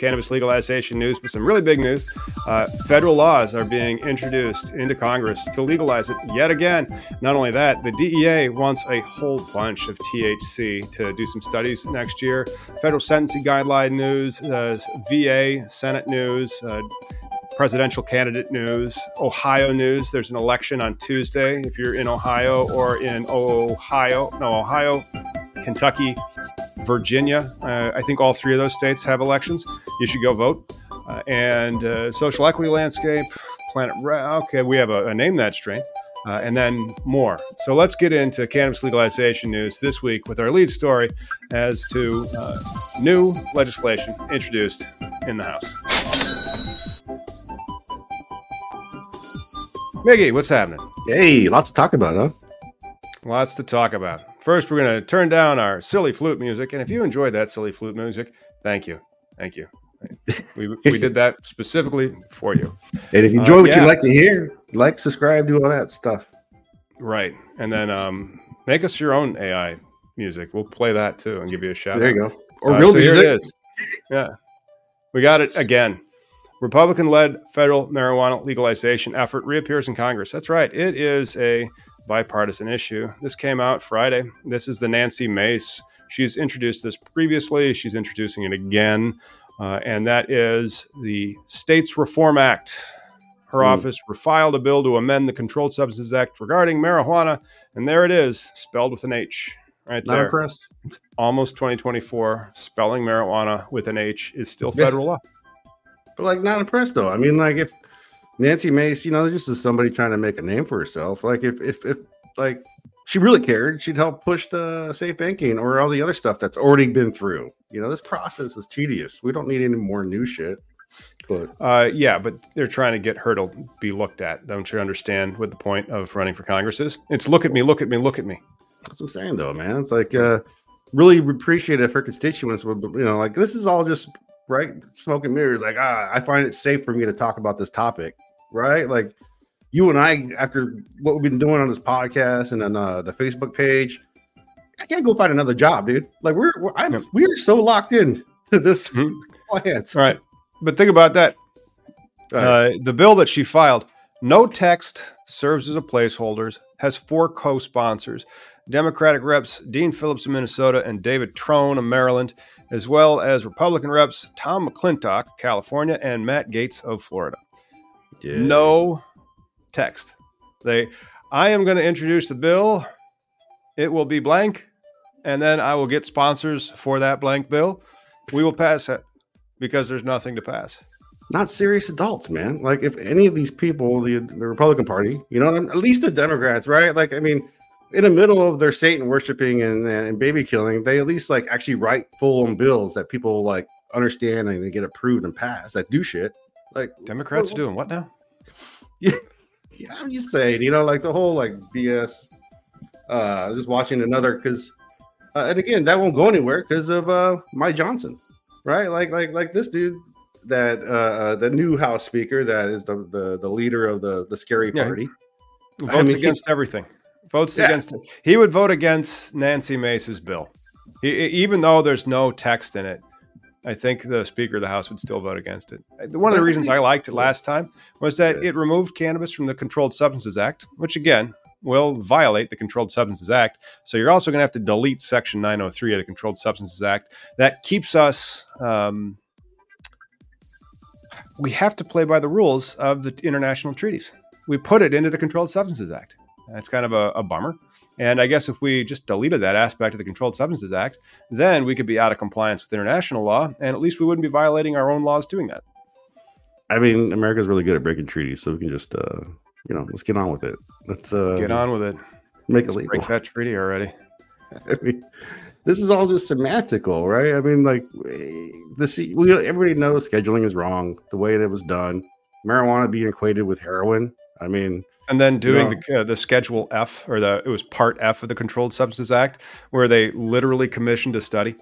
cannabis legalization news, but some really big news. Uh, federal laws are being introduced into Congress to legalize it yet again. Not only that, the DEA wants a whole bunch of THC to do some studies next year. Federal sentencing guideline news, uh, VA, Senate news. Uh, presidential candidate news, Ohio news. There's an election on Tuesday. If you're in Ohio or in Ohio, no, Ohio, Kentucky, Virginia. Uh, I think all three of those states have elections. You should go vote. Uh, and uh, social equity landscape, Planet. okay, we have a, a name that strain. Uh, and then more. So let's get into cannabis legalization news this week with our lead story as to uh, new legislation introduced in the House. Miggy, what's happening? Hey, lots to talk about, huh? Lots to talk about. First, we're going to turn down our silly flute music. And if you enjoyed that silly flute music, thank you. Thank you. We, we did that specifically for you. And if you enjoy uh, what yeah. you like to hear, like, subscribe, do all that stuff. Right. And then um, make us your own AI music. We'll play that too and give you a shout there out. you go. Or uh, real so music. Here it is. Yeah. We got it again. Republican led federal marijuana legalization effort reappears in Congress. That's right. It is a bipartisan issue. This came out Friday. This is the Nancy Mace. She's introduced this previously. She's introducing it again, uh, and that is the States Reform Act. Her mm. office refiled a bill to amend the Controlled Substances Act regarding marijuana, and there it is, spelled with an H. Right Not there. impressed. It's almost 2024. Spelling marijuana with an H is still federal yeah. law. But like, not impressed though. I mean, like, if Nancy Mace, you know, just is somebody trying to make a name for herself. Like if if if like she really cared, she'd help push the safe banking or all the other stuff that's already been through. You know, this process is tedious. We don't need any more new shit. But uh, yeah, but they're trying to get her to be looked at. Don't you understand what the point of running for Congress is? It's look at me, look at me, look at me. That's what I'm saying, though, man. It's like uh, really appreciate if her constituents would, you know, like this is all just right smoke and mirrors. Like, ah, I find it safe for me to talk about this topic, right? Like, you and I, after what we've been doing on this podcast and on uh, the Facebook page, I can't go find another job, dude. Like, we're, we're I'm, Yep. we're so locked in to this Mhm. plans. All right. But think about that. Right. Uh, the bill that she filed, no text serves as a placeholder, has four co sponsors Democratic reps Dean Phillips of Minnesota and David Trone of Maryland, as well as Republican reps Tom McClintock, California, and Matt Gaetz of Florida. Yeah. No text. They, I am going to introduce the bill. It will be blank, and then I will get sponsors for that blank bill. We will pass it because there's nothing to pass. not serious adults, man. Like if any of these people, the, the Republican Party, you know, at least the Democrats, right? Like, I mean, in the middle of their Satan worshiping and, and baby killing, they at least like actually write full on bills that people like understand and they get approved and passed that do shit. Like Democrats are doing what now? Yeah, yeah, I'm just saying, you know, like the whole like BS. Uh, just watching another because, uh, and again, that won't go anywhere because of uh Mike Johnson, right? Like, like, like this dude that uh, uh the new House Speaker that is the the, the leader of the the scary Yeah. party. Votes I mean, against everything. Votes Yeah. against it. He would vote against Nancy Mace's bill, he, even though there's no text in it. I think the Speaker of the House would still vote against it. One of the reasons I liked it last time was that it removed cannabis from the Controlled Substances Act, which again will violate the Controlled Substances Act. So you're also going to have to delete Section 903 of the Controlled Substances Act. That keeps us. Um, we have to play by the rules of the international treaties. We put it into the Controlled Substances Act. That's kind of a, a bummer. And I guess if we just deleted that aspect of the Controlled Substances Act, then we could be out of compliance with international law, and at least we wouldn't be violating our own laws doing that. I mean, America's really good at breaking treaties, so we can just uh you know let's get on with it. Let's uh Get on with it. make it Let's legal. break that treaty already. I mean, this is all just semantical, right? I mean, like this, we everybody knows scheduling is wrong. The way that it was done, marijuana being equated with heroin. I mean, And then doing No. the uh, the Schedule F or the it was Part F of the Controlled Substances Act, where they literally commissioned a study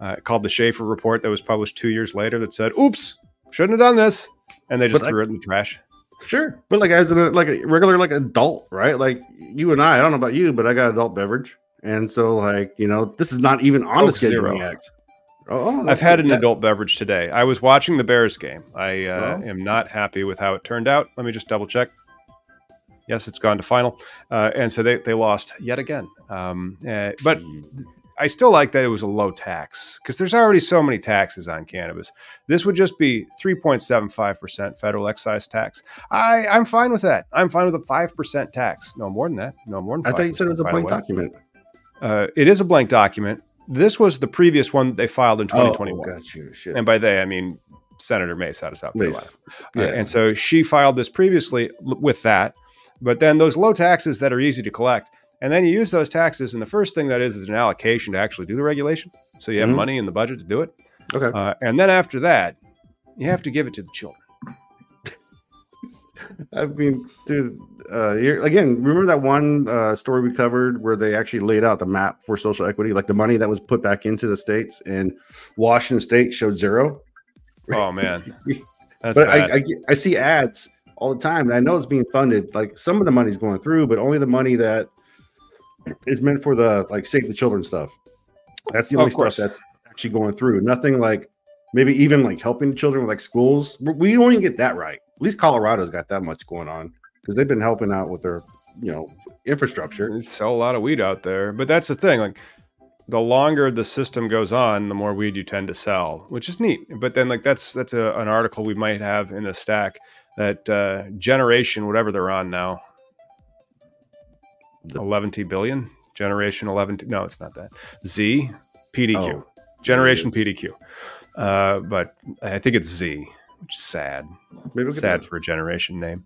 uh, called the Shafer Report that was published two years later that said, "Oops, shouldn't have done this," and they just But I- threw it in the trash. sure, but like as a like a regular like adult, right? Like you and I, I don't know about you, but I got adult beverage, and so like you know, this is not even on the Coke Zero. scheduling act. Oh, I've had an that- adult beverage today. I was watching the Bears game. I uh, Oh. am not happy with how it turned out. Let me just double check. Yes, it's gone to final, uh, and so they, they lost yet again. Um, uh, but I still like that it was a low tax because there's already so many taxes on cannabis. This would just be 3.75% federal excise tax. I, I'm fine with that. I'm fine with a 5% tax. No more than that. No more than I thought you said it was a blank document. Uh, it is a blank document. This was the previous one they filed in 2021. Oh, got you. Shit. And by they, I mean Senator Mace out of South Carolina. Mace. Uh, and so she filed this previously with that. But then those low taxes that are easy to collect, and then you use those taxes, and the first thing that is is an allocation to actually do the regulation. So you have Mhm. money in the budget to do it. okay. Uh, and then after that, you have to give it to the children. I mean, dude, uh, again, remember that one uh, story we covered where they actually laid out the map for social equity, like the money that was put back into the states, and Washington State showed zero. Oh, man. That's but bad. I, I, I see ads all the time, and I know it's being funded. Like some of the money's going through, but only the money that is meant for the like save the children stuff. That's the only stuff that's actually going through. Nothing like maybe even like helping the children with like schools. We- don't even get that right. At least Colorado's got that much going on because they've been helping out with their you know infrastructure. Sell a lot of weed out there. But that's the thing. Like, the longer the system goes on, the more weed you tend to sell, which is neat. But then, like, that's that's a, an article we might have in the stack that uh, generation, whatever they're on now, The- 11 billion? Generation 11. T, no it's not that. Z pdq Oh, generation pdq uh, but i think it's z which is sad. Maybe sad that. for a generation name.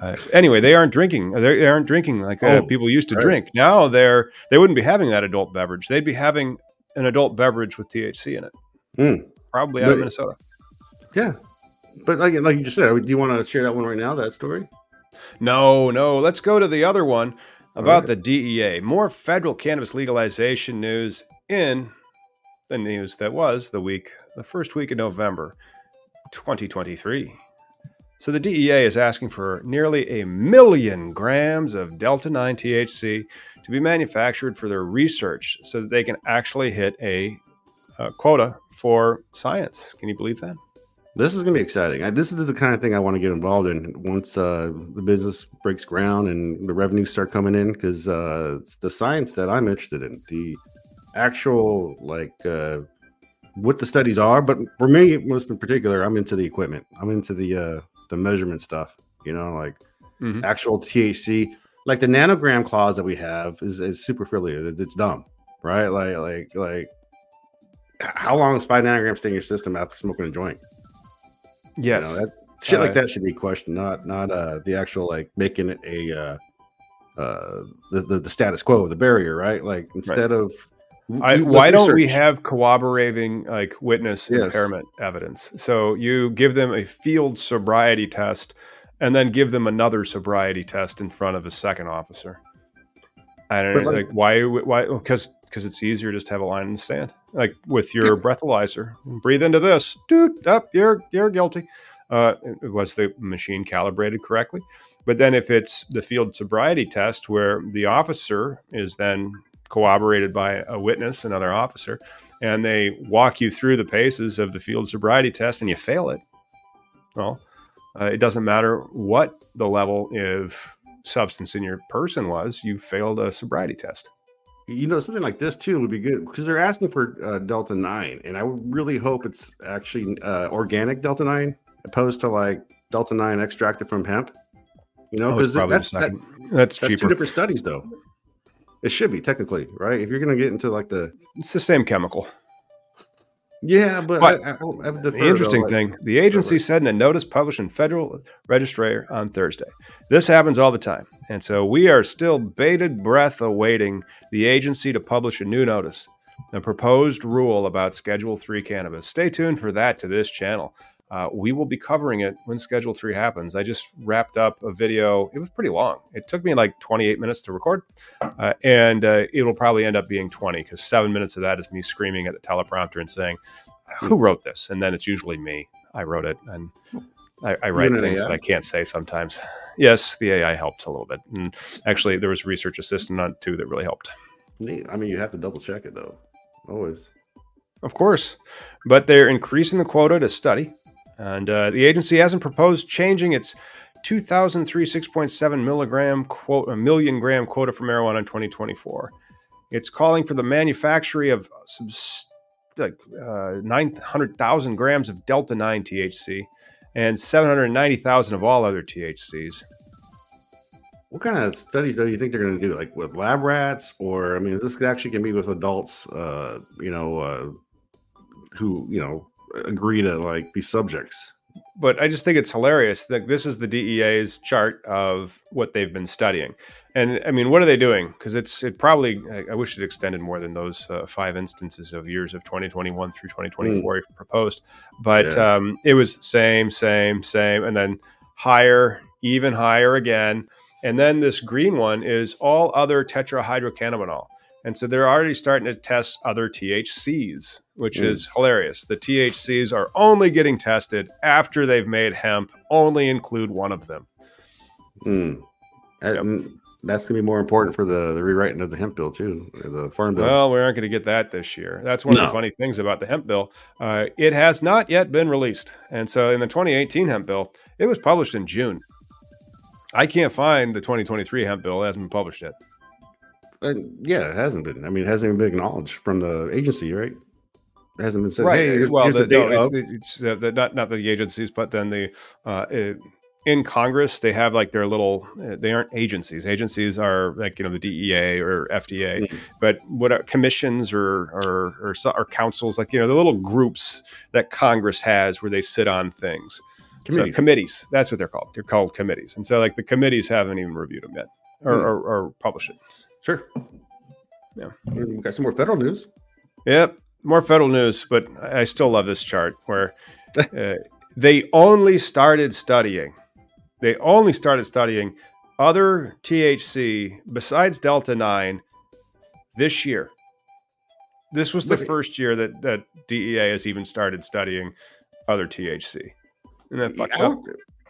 Uh, anyway they aren't drinking they they aren't drinking like uh, Oh, people used to right. drink. Now they're they wouldn't be having that adult beverage. They'd be having an adult beverage with THC in it. Mm. probably out of minnesota. Yeah, but like like you just said, do you want to share that one right now? That story? No, no. Let's go to the other one. about right. the DEA. More federal cannabis legalization news in the news that was the week, the first week of November 2023. So the DEA is asking for nearly a million grams of Delta 9 THC to be manufactured for their research so that they can actually hit a, a quota for science. Can you believe that? This is going to be exciting. I, this is the kind of thing I want to get involved in once uh, the business breaks ground and the revenues start coming in because uh, it's the science that I'm interested in. The actual, like, uh, what the studies are. But for me, most in particular, I'm into the equipment. I'm into the uh, the measurement stuff. You know, like Mhm. actual THC, like the nanogram clause that we have is, is super familiar. It's dumb, right? Like, like, like, how long is five nanograms stay in your system after smoking a joint? Yes. You know, that, shit like that should be questioned, not not uh the actual like making it a uh uh the, the, the status quo, the barrier, right? Like instead of I, why don't we have corroborating like witness Yes. impairment evidence? So you give them a field sobriety test, and then give them another sobriety test in front of a second officer. I don't But know, like- like why? Why? Because because it's easier just to have a line in the sand. like with your breathalyzer. Breathe into this, dude. Up, you're you're guilty. Uh, was the machine calibrated correctly? But then if it's the field sobriety test where the officer is then corroborated by a witness, another officer, and they walk you through the paces of the field sobriety test and you fail it, well, uh, it doesn't matter what the level of substance in your person was, you failed a sobriety test. You know something like this too would be good because they're asking for uh, delta 9 and i would really hope it's actually uh, organic delta 9 opposed to like delta 9 extracted from hemp you know Oh, because the that's, that, that's that's two different studies though. It should be technically right? If you're going to get into like the It's the same chemical. Yeah but, But I, I, The interesting though, like- thing, the agency said in a notice published in Federal Register on Thursday. This happens all the time. And so we are still bated breath awaiting the agency to publish a new notice, a proposed rule about Schedule 3 cannabis. Stay tuned for that to this channel. Uh, we will be covering it when Schedule 3 happens. I just wrapped up a video. It was pretty long. It took me like 28 minutes to record, uh, and uh, it'll probably end up being 20 because seven minutes of that is me screaming at the teleprompter and saying, who wrote this? And then it's usually me. I wrote it, and I, I write things AI? that I can't say sometimes. Yes, the AI helps a little bit, and actually, there was a research assistant on it too that really helped. Neat. i mean you have to double check it though always Of course, but they're increasing the quota to study, and uh, the agency hasn't proposed changing its 2003 6.7 milligram quote, a million gram quota for marijuana in 2024. It's calling for the manufacture of some like uh, 900,000 grams of Delta 9 THC and 790,000 of all other THCs. what kind of studies do you think they're going to do like with lab rats or i mean this could actually can be with adults uh you know uh who you know agree to like be subjects but I just think it's hilarious that this is the DEA's chart of what they've been studying. And I mean, what are they doing? Because it's it probably I, I wish it extended more than those uh, five instances of years of 2021 through 2024 proposed. But Yeah. um, it was same, same, same, and then higher, even higher again. And then this green one is all other tetrahydrocannabinol. And so they're already starting to test other THCs, which Mm. is hilarious. The THCs are only getting tested after they've made hemp only include one of them. Mm. Uh, Yep. mm, that's gonna be more important for the, the rewriting of the hemp bill too, or the farm bill. Well, we aren't going to get that this year. That's one of the funny things about the hemp bill. Uh, it has not yet been released. And so in the 2018 hemp bill, it was published in June. I can't find the 2023 hemp bill. It hasn't been published yet. And yeah, it hasn't been. I mean, it hasn't even been acknowledged from the agency, right? It hasn't been said. Hey, here's, well, the, the, no, it's, it's uh, the, not not the agencies, but then the uh, it, in Congress they have like their little. uh, They aren't agencies. Agencies are like you know the DEA or FDA, Mhm. but what are commissions or or or, or councils like you know the little groups that Congress has where they sit on things. So Committees. committees. That's what they're called. They're called committees, and so like the committees haven't even reviewed them yet or, Hmm. or, or published it. Sure. Yeah. We got some more federal news. Yep, more federal news, but I still love this chart where uh, they only started studying. They only started studying other THC besides Delta 9 this year. This was the first year that, that DEA has even started studying other THC. And that fucked I up.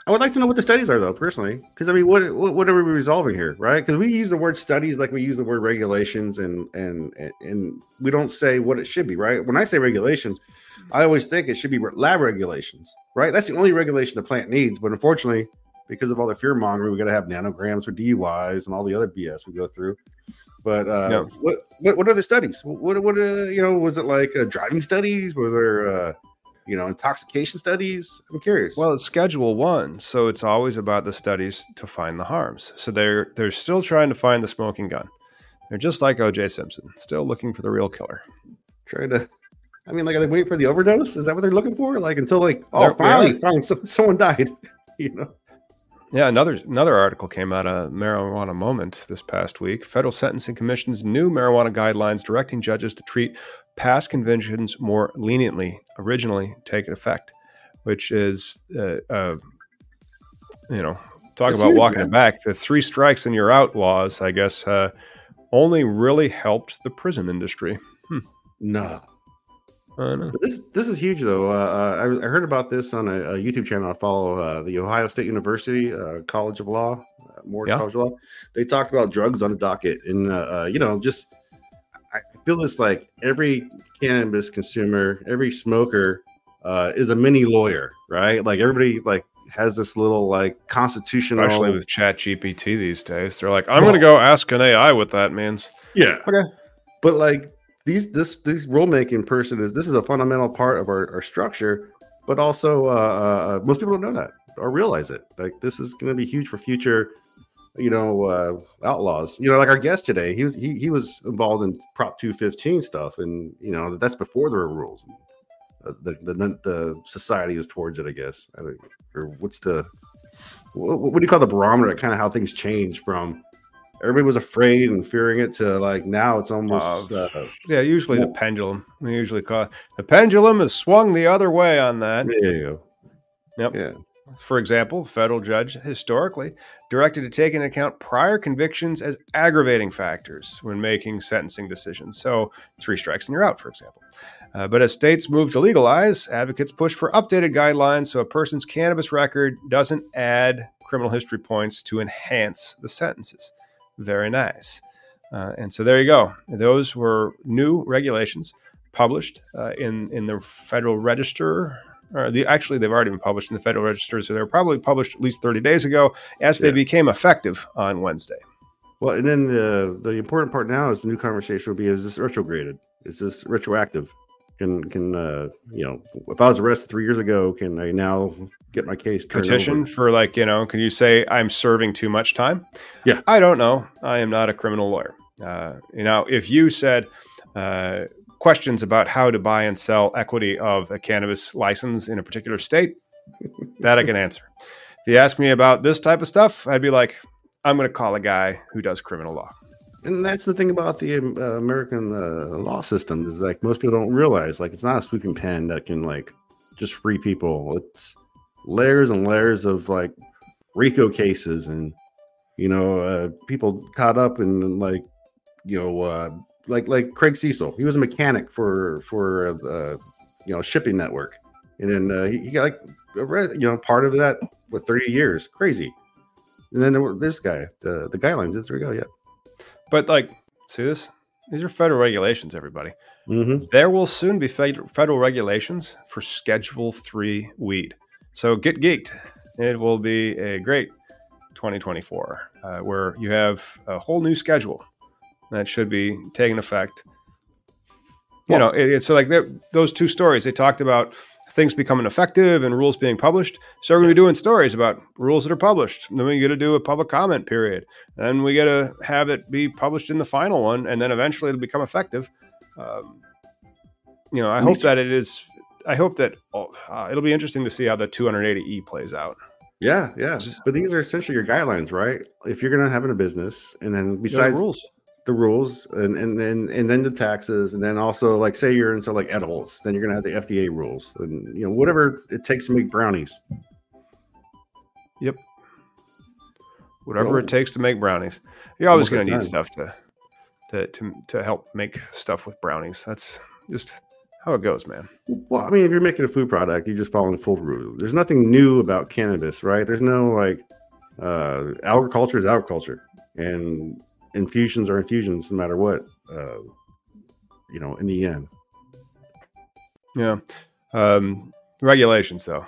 I would like to know what the studies are, though, personally, because I mean, what, what what are we resolving here, right? Because we use the word studies like we use the word regulations, and and and- we don't say what it should be, right? When I say regulations, I always think it should be lab regulations, right? That's the only regulation the plant needs. But unfortunately, because of all the fear mongering, we got to have nanograms for DUIs and all the other BS we go through. But uh, Yeah. what, what what are the studies? What what uh, you know? Was it like uh, driving studies? Were there uh, you know intoxication studies? I'm curious. Well, it's Schedule One, so it's always about the studies to find the harms. So they're they're still trying to find the smoking gun. They're just like O.J. Simpson, still looking for the real killer. trying to I mean, like, are they waiting for the overdose? Is that what they're looking for? Like, until like, oh, They're- finally, finally, so, someone died. you know, Yeah, another another article came out of Marijuana Moment this past week. Federal Sentencing Commission's new marijuana guidelines directing judges to treat past conventions more leniently originally take effect, which is, uh, uh, you know, talk That's about huge, walking man. it back. The three strikes and you're out laws, I guess, uh, only really helped the prison industry. no. I know. This this is huge though. Uh, uh, I, I heard about this on a, a YouTube channel I follow, uh, the Ohio State University uh, College of Law, uh, Moritz Yeah. College of Law. They talked about drugs on the docket, and you know, just feel this like every cannabis consumer, every smoker uh, is a mini lawyer, right? Like everybody like has this little like constitutional, Especially with Chat GPT these days, they're like, "I'm going to go ask an AI what that means." Yeah. Okay. But like these this this rulemaking person is this is a fundamental part of our, our structure, but also uh, uh, most people don't know that or realize it. Like this is going to be huge for future, you know, uh, outlaws. You know, like our guest today, he was he, he was involved in Prop Two Fifteen stuff, and you know that's before there were rules. Uh, the, the the society is towards it, I guess. I don't, or what's the what, what do you call the barometer? Kind of how things change from everybody was afraid and fearing it to like now it's almost Uh, uh, Yeah, usually the pendulum. We usually call it, the pendulum has swung the other way on that. there you go. Yep. Yeah. For example, federal judge historically directed to take into account prior convictions as aggravating factors when making sentencing decisions. So, three strikes and you're out, for example. Uh, but as states move to legalize, advocates push for updated guidelines so a person's cannabis record doesn't add criminal history points to enhance the sentences. Very nice. Uh, and so there you go. Those were new regulations published uh, in in the Federal Register. Or the, actually, they've already been published in the Federal Register, so they were probably published at least 30 days ago as they Yeah. became effective on Wednesday. Well, and then the the important part now is the new conversation will be: Is this retrograded? Is this retroactive? Can can uh you know if I was arrested three years ago, can I now get my case Petition over? for, like, you know, can you say I'm serving too much time? Yeah. I don't know. I am not a criminal lawyer. Uh, you know, if you said, uh, questions about how to buy and sell equity of a cannabis license in a particular state, that I can answer. If you ask me about this type of stuff, I'd be like, I'm going to call a guy who does criminal law. And that's the thing about the uh, American uh, law system is like most people don't realize like it's not a sweeping pen that can like just free people. It's layers and layers of like RICO cases and you know uh, people caught up in like you know uh, like like Craig Cesal. He was a mechanic for for uh, you know shipping network, and then uh, he, he got like you know part of that with thirty years, crazy. And then there were this guy, the the guidelines. That's where we go. Yeah. But, like, see this? These are federal regulations, everybody. Mm-hmm. There will soon be federal regulations for Schedule 3 weed. So get geeked. It will be a great 2024 uh, where you have a whole new schedule that should be taking effect. You Well- know, it, it's so like those two stories, they talked about things becoming effective and rules being published. So we're going to be doing stories about rules that are published. And then we got to do a public comment period. Then we got to have it be published in the final one, and then eventually it'll become effective. Um, you know, I hope that it is. I hope that uh, it'll be interesting to see how the 280e plays out. Yeah, yeah. But these are essentially your guidelines, right? If you're gonna have in a business, and then besides rules, the rules, and and then and then the taxes, and then also like say you're into like edibles, then you're gonna have the FDA rules, and you know whatever it takes to make brownies. Yep. Whatever it takes to make brownies. You're always going to need stuff to, to to to help make stuff with brownies. That's just how it goes, man. Well, I mean, if you're making a food product, you're just following full rule. There's nothing new about cannabis, right? There's no like uh, agriculture is agriculture, and infusions are infusions, no matter what. Uh, you know, in the end. Yeah. Um, regulations, though,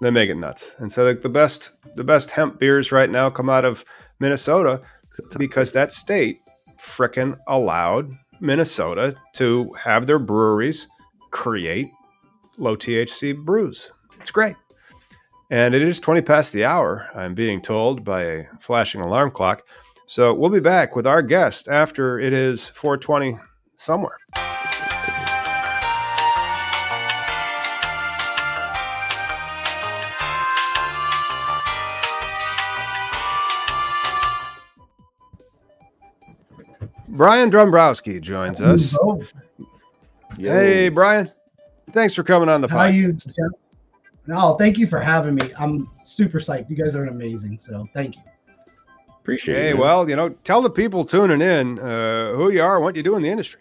they make it nuts. And so, like the best, the best hemp beers right now come out of Minnesota because that state fricking allowed Minnesota to have their breweries create low THC brews. It's great. And it is 20 past the hour, I'm being told by a flashing alarm clock. So we'll be back with our guest after it is 420 somewhere. Brian Drumbrowski joins us. Hey, Brian. Thanks for coming on the How podcast. you? Oh, no, thank you for having me. I'm super psyched. You guys are amazing. So thank you. Appreciate hey, it. Hey, well, you know, tell the people tuning in uh, who you are what you do in the industry.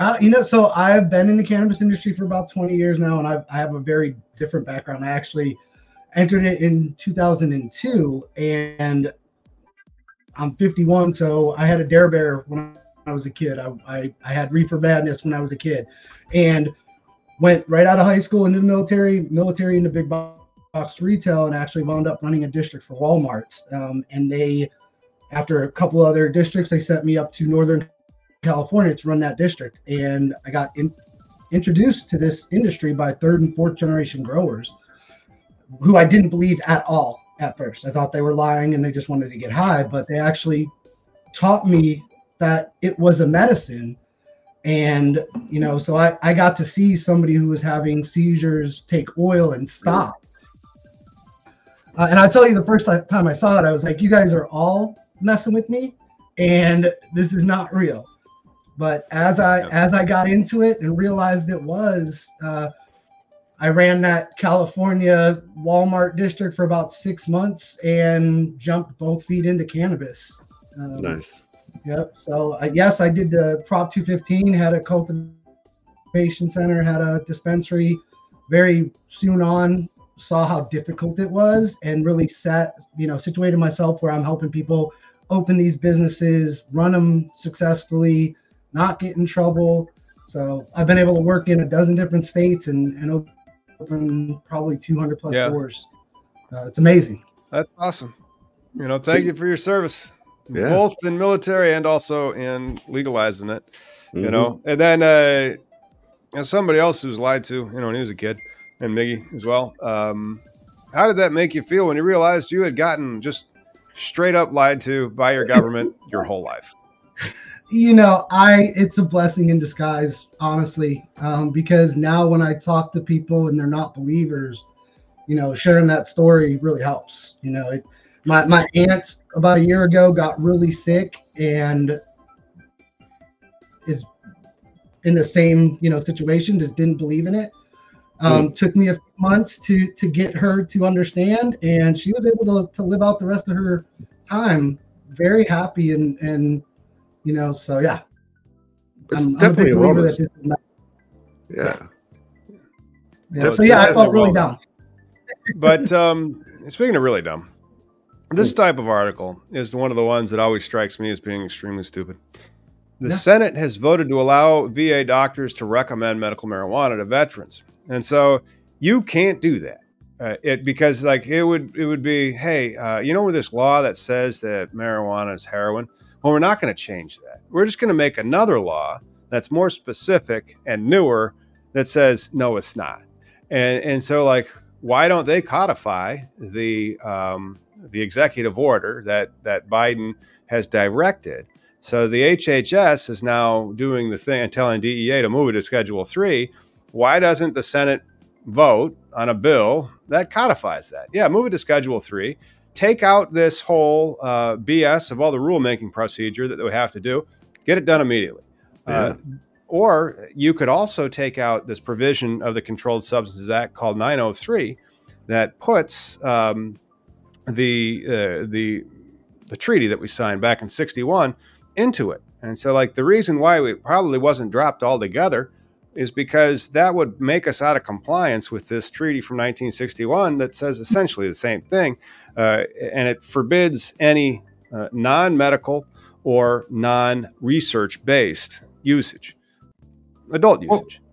Uh, you know, so I've been in the cannabis industry for about 20 years now, and I've, I have a very different background. I actually entered it in 2002, and I'm 51, so I had a Dare Bear when I was a kid. I, I, I had reefer madness when I was a kid, and went right out of high school into the military, military into big box retail, and actually wound up running a district for Walmart. Um, and they, after a couple other districts, they sent me up to Northern California to run that district, and I got in, introduced to this industry by third and fourth generation growers, who I didn't believe at all at first. I thought they were lying and they just wanted to get high, but they actually taught me that it was a medicine. And, you know, so I, I got to see somebody who was having seizures take oil and stop. Uh, and I'll tell you, the first time I saw it, I was like, you guys are all messing with me, and this is not real. But as I yep. as I got into it and realized it was, uh, I ran that California Walmart district for about six months and jumped both feet into cannabis. Um, nice. Yep. So uh, yes, I did the Prop 215. Had a cultivation center. Had a dispensary. Very soon on, saw how difficult it was, and really sat, you know, situated myself where I'm helping people open these businesses, run them successfully, not get in trouble. So I've been able to work in a dozen different states and and open probably 200 plus yeah. doors. Uh, it's amazing. That's awesome. You know, thank so, you for your service yeah. both in military and also in legalizing it. Mm-hmm. You know, and then uh, somebody else who's lied to, you know, when he was a kid, and Miggy as well. Um, how did that make you feel when you realized you had gotten just straight up lied to by your government your whole life? You know, I it's a blessing in disguise, honestly, um, because now when I talk to people and they're not believers, you know, sharing that story really helps. You know, it, my my aunt about a year ago got really sick and is in the same you know situation just didn't believe in it um, mm. took me a few months to to get her to understand and she was able to, to live out the rest of her time very happy and and you know so yeah. It's I'm, definitely I'm a, that yeah. Yeah, so yeah i felt really dumb. But um speaking of really dumb this type of article is one of the ones that always strikes me as being extremely stupid. The yeah. Senate has voted to allow VA doctors to recommend medical marijuana to veterans, and so you can't do that. Uh, it because like it would it would be hey uh, you know where this law that says that marijuana is heroin well we're not going to change that we're just going to make another law that's more specific and newer that says no it's not and and so like why don't they codify the um, the executive order that that Biden has directed. So the HHS is now doing the thing and telling DEA to move it to Schedule Three. Why doesn't the Senate vote on a bill that codifies that? Yeah, move it to Schedule Three. Take out this whole uh, BS of all the rulemaking procedure that we have to do. Get it done immediately. Uh, yeah. Uh, or you could also take out this provision of the Controlled Substances Act called 903 that puts um, the uh, the the treaty that we signed back in 61 into it. And so, like, the reason why it probably wasn't dropped altogether is because that would make us out of compliance with this treaty from 1961 that says essentially the same thing. Uh, and it forbids any uh, non medical or non research based usage, adult usage. Well,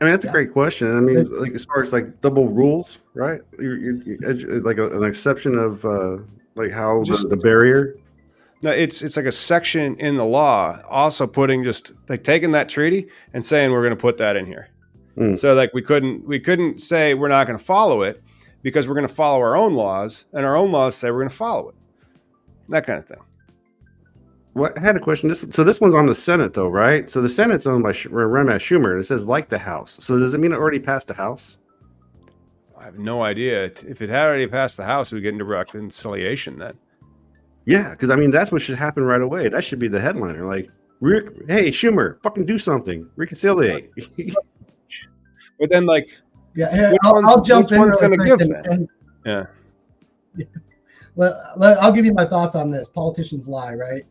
I mean, that's yeah. a great question. I mean, like as far as like double rules, right? You're, you're like a, an exception of uh, like how Just, the, the barrier no, it's it's like a section in the law also putting just like taking that treaty and saying we're going to put that in here. Mm. So like we couldn't we couldn't say we're not going to follow it because we're going to follow our own laws and our own laws say we're going to follow it. That kind of thing. Well, I had a question. This so this one's on the Senate though, right? So the Senate's owned by run by Schumer, and it says like the House. So does it mean it already passed the House? I have no idea. If it had already passed the House, we get into reconciliation then. Yeah, because I mean that's what should happen right away. That should be the headliner. Like, hey Schumer, fucking do something, reconciliate. but then, like, yeah, which I'll, one's, I'll jump which in. One's going to give that? And, yeah. yeah. Well, I'll give you my thoughts on this. Politicians lie, right?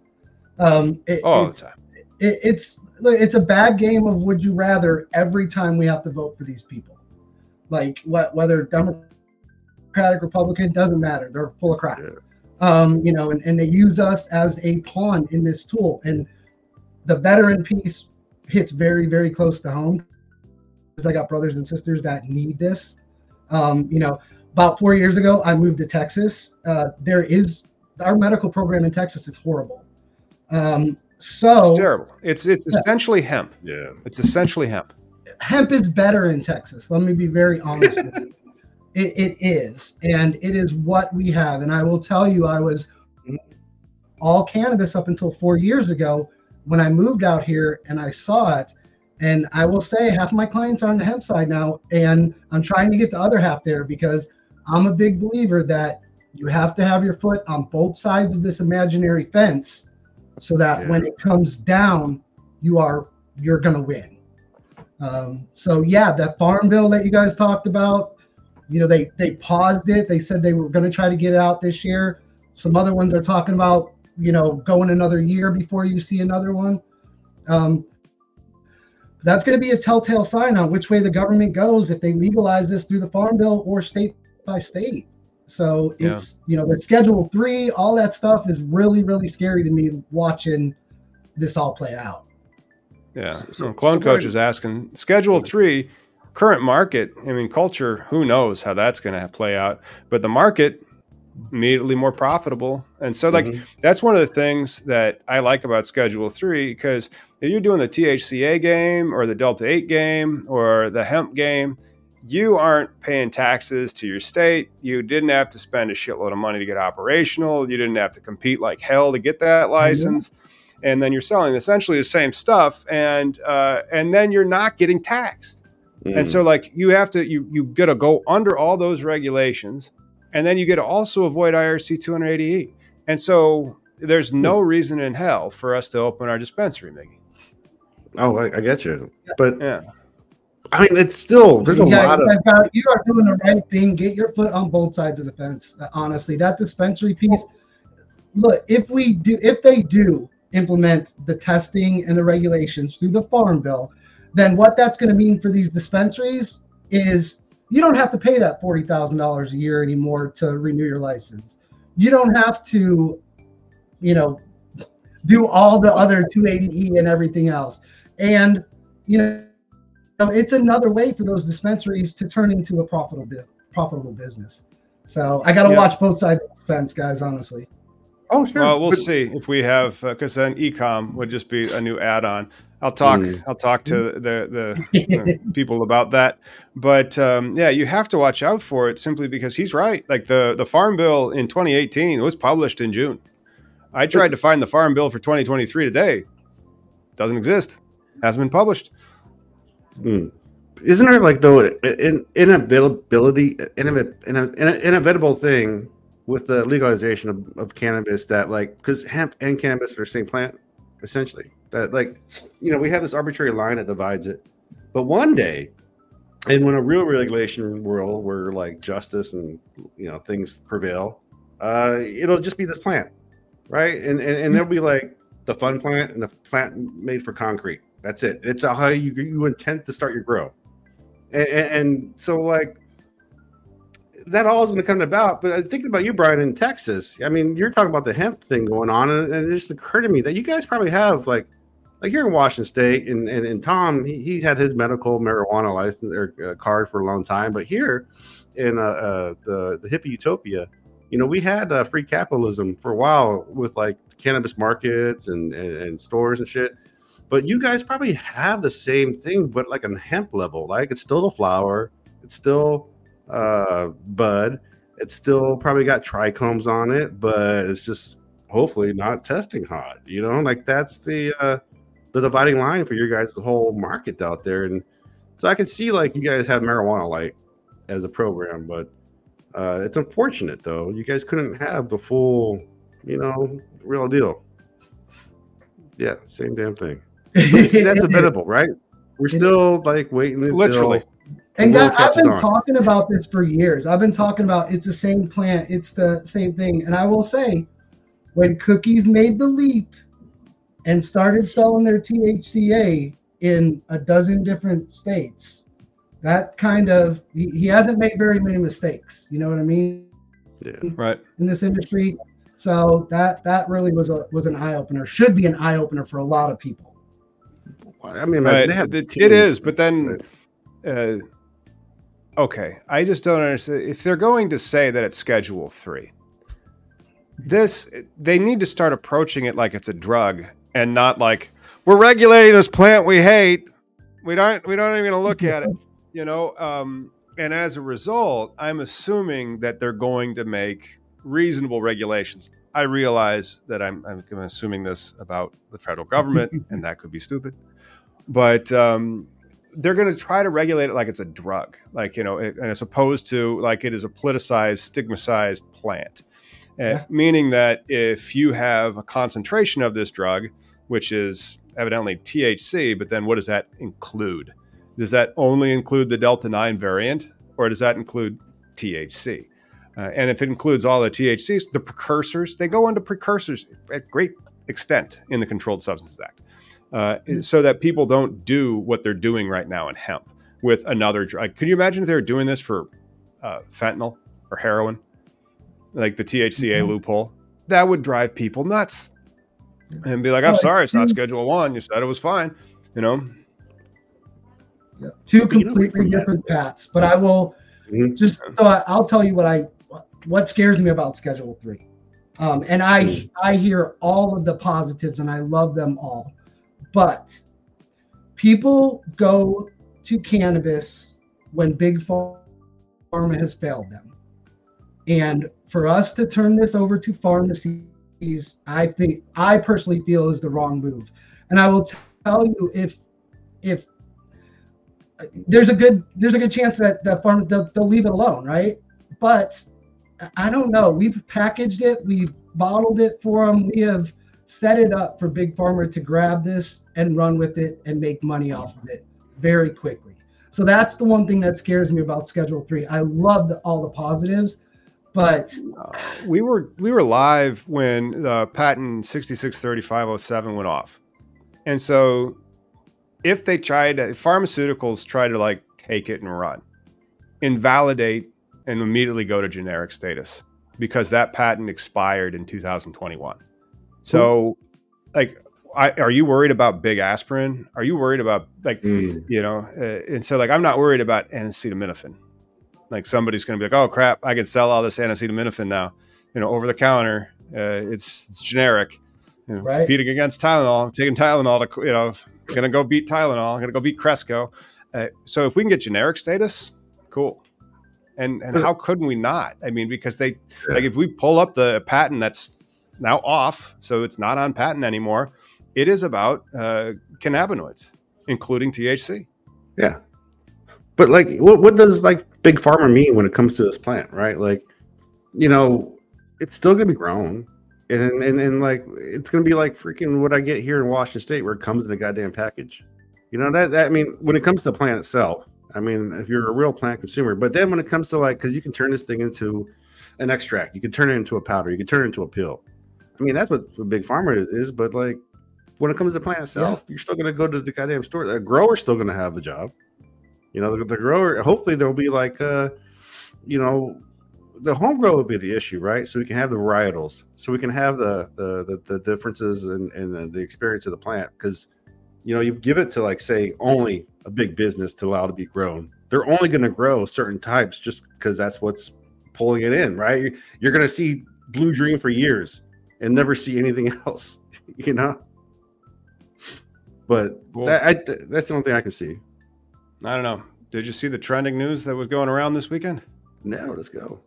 Um, it, All the time. It, it's it's a bad game of would you rather every time we have to vote for these people, like what whether Democratic, Republican doesn't matter. They're full of crap. Yeah um, you know, and, and they use us as a pawn in this tool. And the veteran piece hits very, very close to home because I got brothers and sisters that need this. Um, you know, about four years ago, I moved to Texas. Uh, there is our medical program in Texas is horrible. Um, so it's terrible. It's it's essentially hemp. Yeah, it's essentially hemp. Hemp is better in Texas. Let me be very honest with you. It, it is, and it is what we have. And I will tell you, I was all cannabis up until four years ago when I moved out here and I saw it. And I will say, half of my clients are on the hemp side now, and I'm trying to get the other half there because I'm a big believer that you have to have your foot on both sides of this imaginary fence so that yeah. when it comes down, you are you're gonna win. Um, so yeah, that farm bill that you guys talked about, you know, they they paused it. They said they were going to try to get it out this year. Some other ones are talking about, you know, going another year before you see another one. Um, that's going to be a telltale sign on which way the government goes if they legalize this through the farm bill or state by state. So it's yeah. you know the Schedule Three, all that stuff is really really scary to me watching this all play out. Yeah. So, so Clone so Coach is asking Schedule Three current market, I mean, culture, who knows how that's going to play out, but the market immediately more profitable. And so, like, mm-hmm. that's one of the things that I like about Schedule 3 because if you're doing the THCA game or the Delta 8 game or the hemp game, you aren't paying taxes to your state. You didn't have to spend a shitload of money to get operational. You didn't have to compete like hell to get that license. Mm-hmm. And then you're selling essentially the same stuff, and uh, and then you're not getting taxed. Mm. And so like you have to you you got to go under all those regulations and then you get to also avoid IRC 280E. And so there's no reason in hell for us to open our dispensary, Miggy. Oh, I, I get you. But yeah. I mean, it's still there's a yeah, lot of. Got, you are doing the right thing. Get your foot on both sides of the fence. Honestly, that dispensary piece. Look, if we do, if they do implement the testing and the regulations through the farm bill, then what that's going to mean for these dispensaries is you don't have to pay that $40,000 a year anymore to renew your license. You don't have to, you know, do all the other 280E and everything else. And, you know, it's another way for those dispensaries to turn into a profitable profitable business. So I got to yeah. watch both sides of the fence, guys, honestly. Oh, sure. Well, we'll but, see if we have, because uh, then ecom would just be a new add on. I'll talk. Mm. I'll talk to the the people about that. But um, yeah, you have to watch out for it simply because he's right. Like the the Farm Bill in 2018 was published in June. I tried to find the Farm Bill for 2023 today. Doesn't exist. Hasn't been published. Mm. Isn't there like though an inevitability, an inevitable thing with the legalization of, of cannabis that like because hemp and cannabis are the same plant essentially that like you know we have this arbitrary line that divides it but one day and when a real regulation world where like justice and you know things prevail uh, it'll just be this plant, right? And and, and there'll be like the fun plant and the plant made for concrete. That's it. It's how you you intend to start your grow, and, and so like that all is going to come about. But thinking about you, Brian, in Texas, I mean, you're talking about the hemp thing going on, and, and it just occurred to me that you guys probably have like, like here in Washington State, and and, and Tom, he, he's had his medical marijuana license or uh, card for a long time, but here in uh, uh, the the hippie utopia, you know, we had uh, free capitalism for a while with like cannabis markets and, and, and stores and shit. But you guys probably have the same thing, but like on hemp level. Like it's still the flower, it's still uh, bud. It's still probably got trichomes on it, but it's just hopefully not testing hot. You know, like that's the uh, the dividing line for your guys' the whole market out there. And so I can see like you guys have marijuana light as a program, but uh, it's unfortunate though. You guys couldn't have the full, you know, real deal. Yeah, same damn thing. see, that's debatable, right? We're still like waiting. Until, Literally. And God, I've been on. talking about this for years. I've been talking about it's the same plant, it's the same thing. And I will say, when cookies made the leap and started selling their THCA in a dozen different states, that kind of he, he hasn't made very many mistakes. You know what I mean? Yeah. Right. In this industry. So that that really was a was an eye opener. Should be an eye opener for a lot of people. I mean, right. it, it is, but then uh, okay, I just don't understand. If they're going to say that it's Schedule Three, this they need to start approaching it like it's a drug and not like we're regulating this plant we hate. We don't. We don't even look at it. You know. Um, and as a result, I'm assuming that they're going to make reasonable regulations. I realize that I'm, I'm assuming this about the federal government, and that could be stupid. But um, they're going to try to regulate it like it's a drug, like you know, it, and as opposed to like it is a politicized, stigmatized plant, yeah. uh, meaning that if you have a concentration of this drug, which is evidently THC, but then what does that include? Does that only include the Delta nine variant, or does that include THC? Uh, and if it includes all the THCs, the precursors, they go into precursors at great extent in the Controlled Substances Act uh, mm-hmm. so that people don't do what they're doing right now in hemp with another drug. Could you imagine if they were doing this for uh, fentanyl or heroin, like the THCA mm-hmm. loophole? That would drive people nuts and be like, "I'm sorry, it's not Schedule One. You said it was fine." You know. Yeah. Two completely different paths, but I will mm-hmm. just so I, I'll tell you what I what scares me about Schedule Three. Um, and I mm-hmm. I hear all of the positives and I love them all. But people go to cannabis when big pharma has failed them. And for us to turn this over to pharmacies, I think I personally feel is the wrong move. And I will tell you if if there's a good there's a good chance that the farm they'll, they'll leave it alone, right? But I don't know. We've packaged it, we've bottled it for them, we have set it up for Big Pharma to grab this and run with it and make money off of it very quickly. So that's the one thing that scares me about Schedule Three. I love the, all the positives, but uh, we were we were live when the patent sixty six thirty five oh seven went off, and so if they tried to, pharmaceuticals try to like take it and run, invalidate and immediately go to generic status because that patent expired in 2021. So, like, I, are you worried about big aspirin? Are you worried about like, mm. you know? Uh, and so, like, I'm not worried about acetaminophen. Like, somebody's going to be like, "Oh crap, I can sell all this acetaminophen now." You know, over the counter. Uh, it's it's generic. You know, right. Competing against Tylenol, I'm taking Tylenol to you know, gonna go beat Tylenol. I'm gonna go beat Cresco. Uh, so if we can get generic status, cool. And and how couldn't we not? I mean, because they like if we pull up the patent that's now off, so it's not on patent anymore. It is about uh, cannabinoids, including THC. Yeah, but like, what what does like big pharma mean when it comes to this plant, right? Like, you know, it's still gonna be grown, and and and like it's gonna be like freaking what I get here in Washington State, where it comes in a goddamn package. You know that, that I mean, when it comes to the plant itself, I mean, if you're a real plant consumer, but then when it comes to like, because you can turn this thing into an extract. You can turn it into a powder. You can turn it into a pill. I mean, that's what, what big pharma is. But like, when it comes to the plant itself, yeah. you're still going to go to the goddamn store. The grower's still going to have the job. You know, the, the grower. Hopefully, there'll be like, uh, you know, the home grow would be the issue, right? So we can have the varietals, so we can have the the the, the differences and and the, the experience of the plant. Because you know, you give it to like say only a big business to allow to be grown. They're only going to grow certain types just because that's what's pulling it in, right? You're, going to see Blue Dream for years and never see anything else, you know. But well, that, I, that's the only thing I can see. I don't know. Did you see the trending news that was going around this weekend? No, let's go.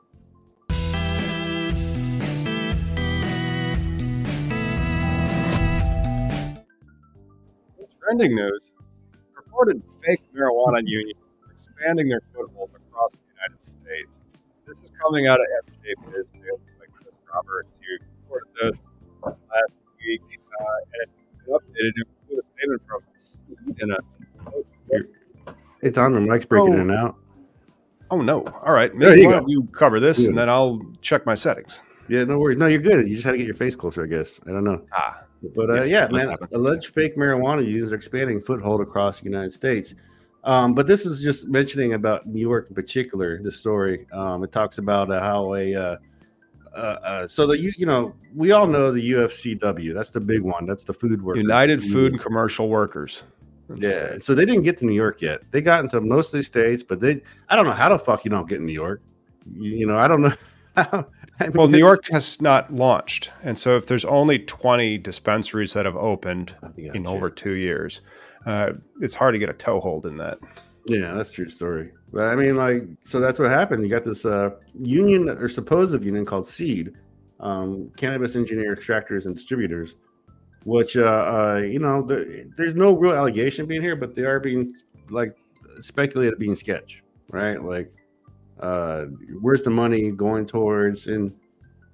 Trending news reported fake marijuana unions expanding their foothold across the United States. This is coming out of MJ Biz News by Chris Roberts. You reported this last week, uh, and it's updated with a statement from Seed in on. The mic's breaking oh. in and out. Oh no! All right, maybe you, you cover this, yeah. and then I'll check my settings. Yeah, no worries. No, you're good. You just had to get your face closer, I guess. I don't know. Ah, but uh, yeah, man, happen. alleged fake marijuana users are expanding foothold across the United States. Um, but this is just mentioning about New York in particular. The story um, it talks about uh, how a uh, uh, uh so the you, you know we all know the UFCW. That's the big one. That's the food workers. United Food and Commercial Workers. That's yeah. So they didn't get to New York yet. They got into most of these states, but they I don't know how the fuck you don't get in New York. You, you know I don't know. I mean, well, New York has not launched, and so if there's only 20 dispensaries that have opened in over two years, uh, it's hard to get a toehold in that. Yeah, that's true story. But I mean, like, so that's what happened. You got this uh, union or supposed union called Seed, um, Cannabis Engineer Extractors and Distributors, which, uh, uh, you know, there's no real allegation being here, but they are being like speculated being sketch, right? Like, uh, where's the money going towards? And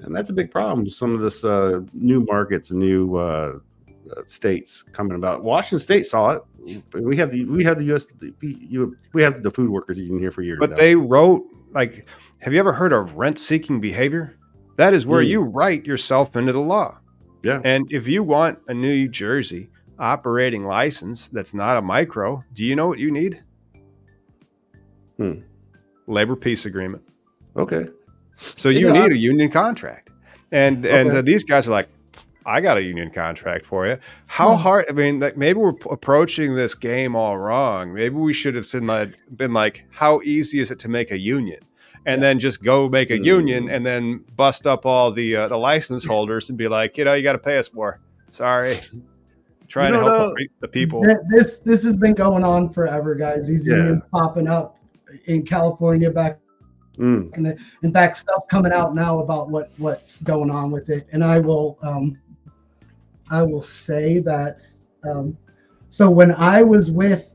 and that's a big problem. Some of this uh, new markets new uh, uh, states coming about. Washington State saw it. We have the we have the U.S. we have the food workers union here for years. But now. they wrote like, have you ever heard of rent seeking behavior? That is where mm. you write yourself into the law. Yeah. And if you want a New Jersey operating license that's not a micro, do you know what you need? Hmm. Labor peace agreement. Okay. So you yeah. need a union contract. And okay. and uh, these guys are like, I got a union contract for you. How hard? I mean, like maybe we're approaching this game all wrong. Maybe we should have been like, been like, how easy is it to make a union? And then just go make a mm. union and then bust up all the uh, the license holders and be like, you know, you got to pay us more. Sorry, trying you know, to help the, the people. This this has been going on forever, guys. These yeah. unions popping up in California back Mm. And in fact, stuff's coming out now about what what's going on with it. And I will um, I will say that. Um, so when I was with,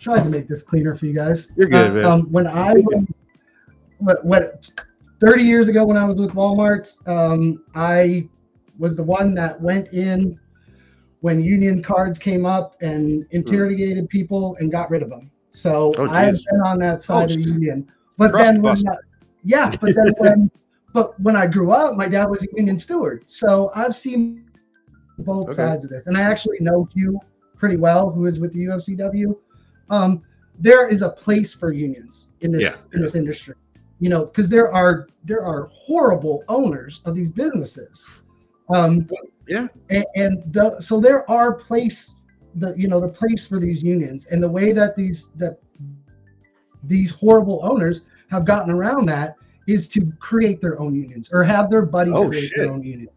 tried to make this cleaner for you guys. You're good, uh, man. Um, when I was, what, what, 30 years ago when I was with Walmart, um, I was the one that went in when union cards came up and interrogated mm. people and got rid of them. So oh, I've been on that side Post. of the union. But then when, yeah, but then when but when I grew up, my dad was a union steward. So I've seen both okay. sides of this. And I actually know Hugh pretty well, who is with the UFCW. Um, there is a place for unions in this yeah, in yeah. this industry. You know, because there are there are horrible owners of these businesses. Um, yeah, and, and the, so there are place the you know the place for these unions and the way that these that these horrible owners have gotten around that is to create their own unions or have their buddy oh, create shit. their own union.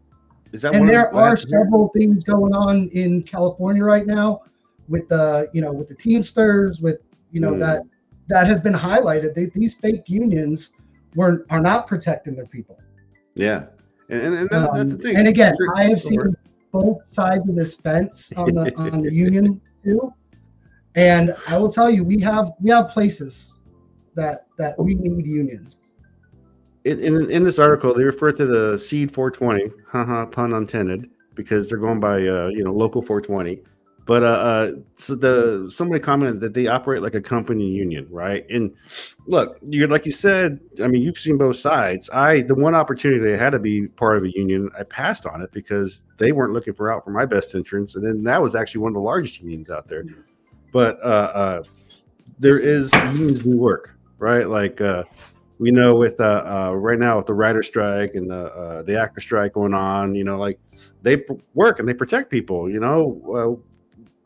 Is that and there are several things going on in California right now with the you know with the Teamsters with you know mm. that that has been highlighted. They, these fake unions were are not protecting their people. Yeah, and, and, that, um, that's the thing. And again, I have seen both sides of this fence on the on the union too. And I will tell you, we have we have places that that we need unions in, in, in this article, they refer to the Seed 420, haha, pun intended, because they're going by uh, you know local 420. But uh, uh, so the somebody commented that they operate like a company union, right? And look, you're like you said. I mean, you've seen both sides. I the one opportunity I had to be part of a union, I passed on it because they weren't looking for out for my best entrance, and then that was actually one of the largest unions out there. But uh, uh, there is unions do work, right? Like uh, we know with uh, uh, right now with the writer strike and the uh, the actor strike going on, you know, like they work and they protect people. You know, uh,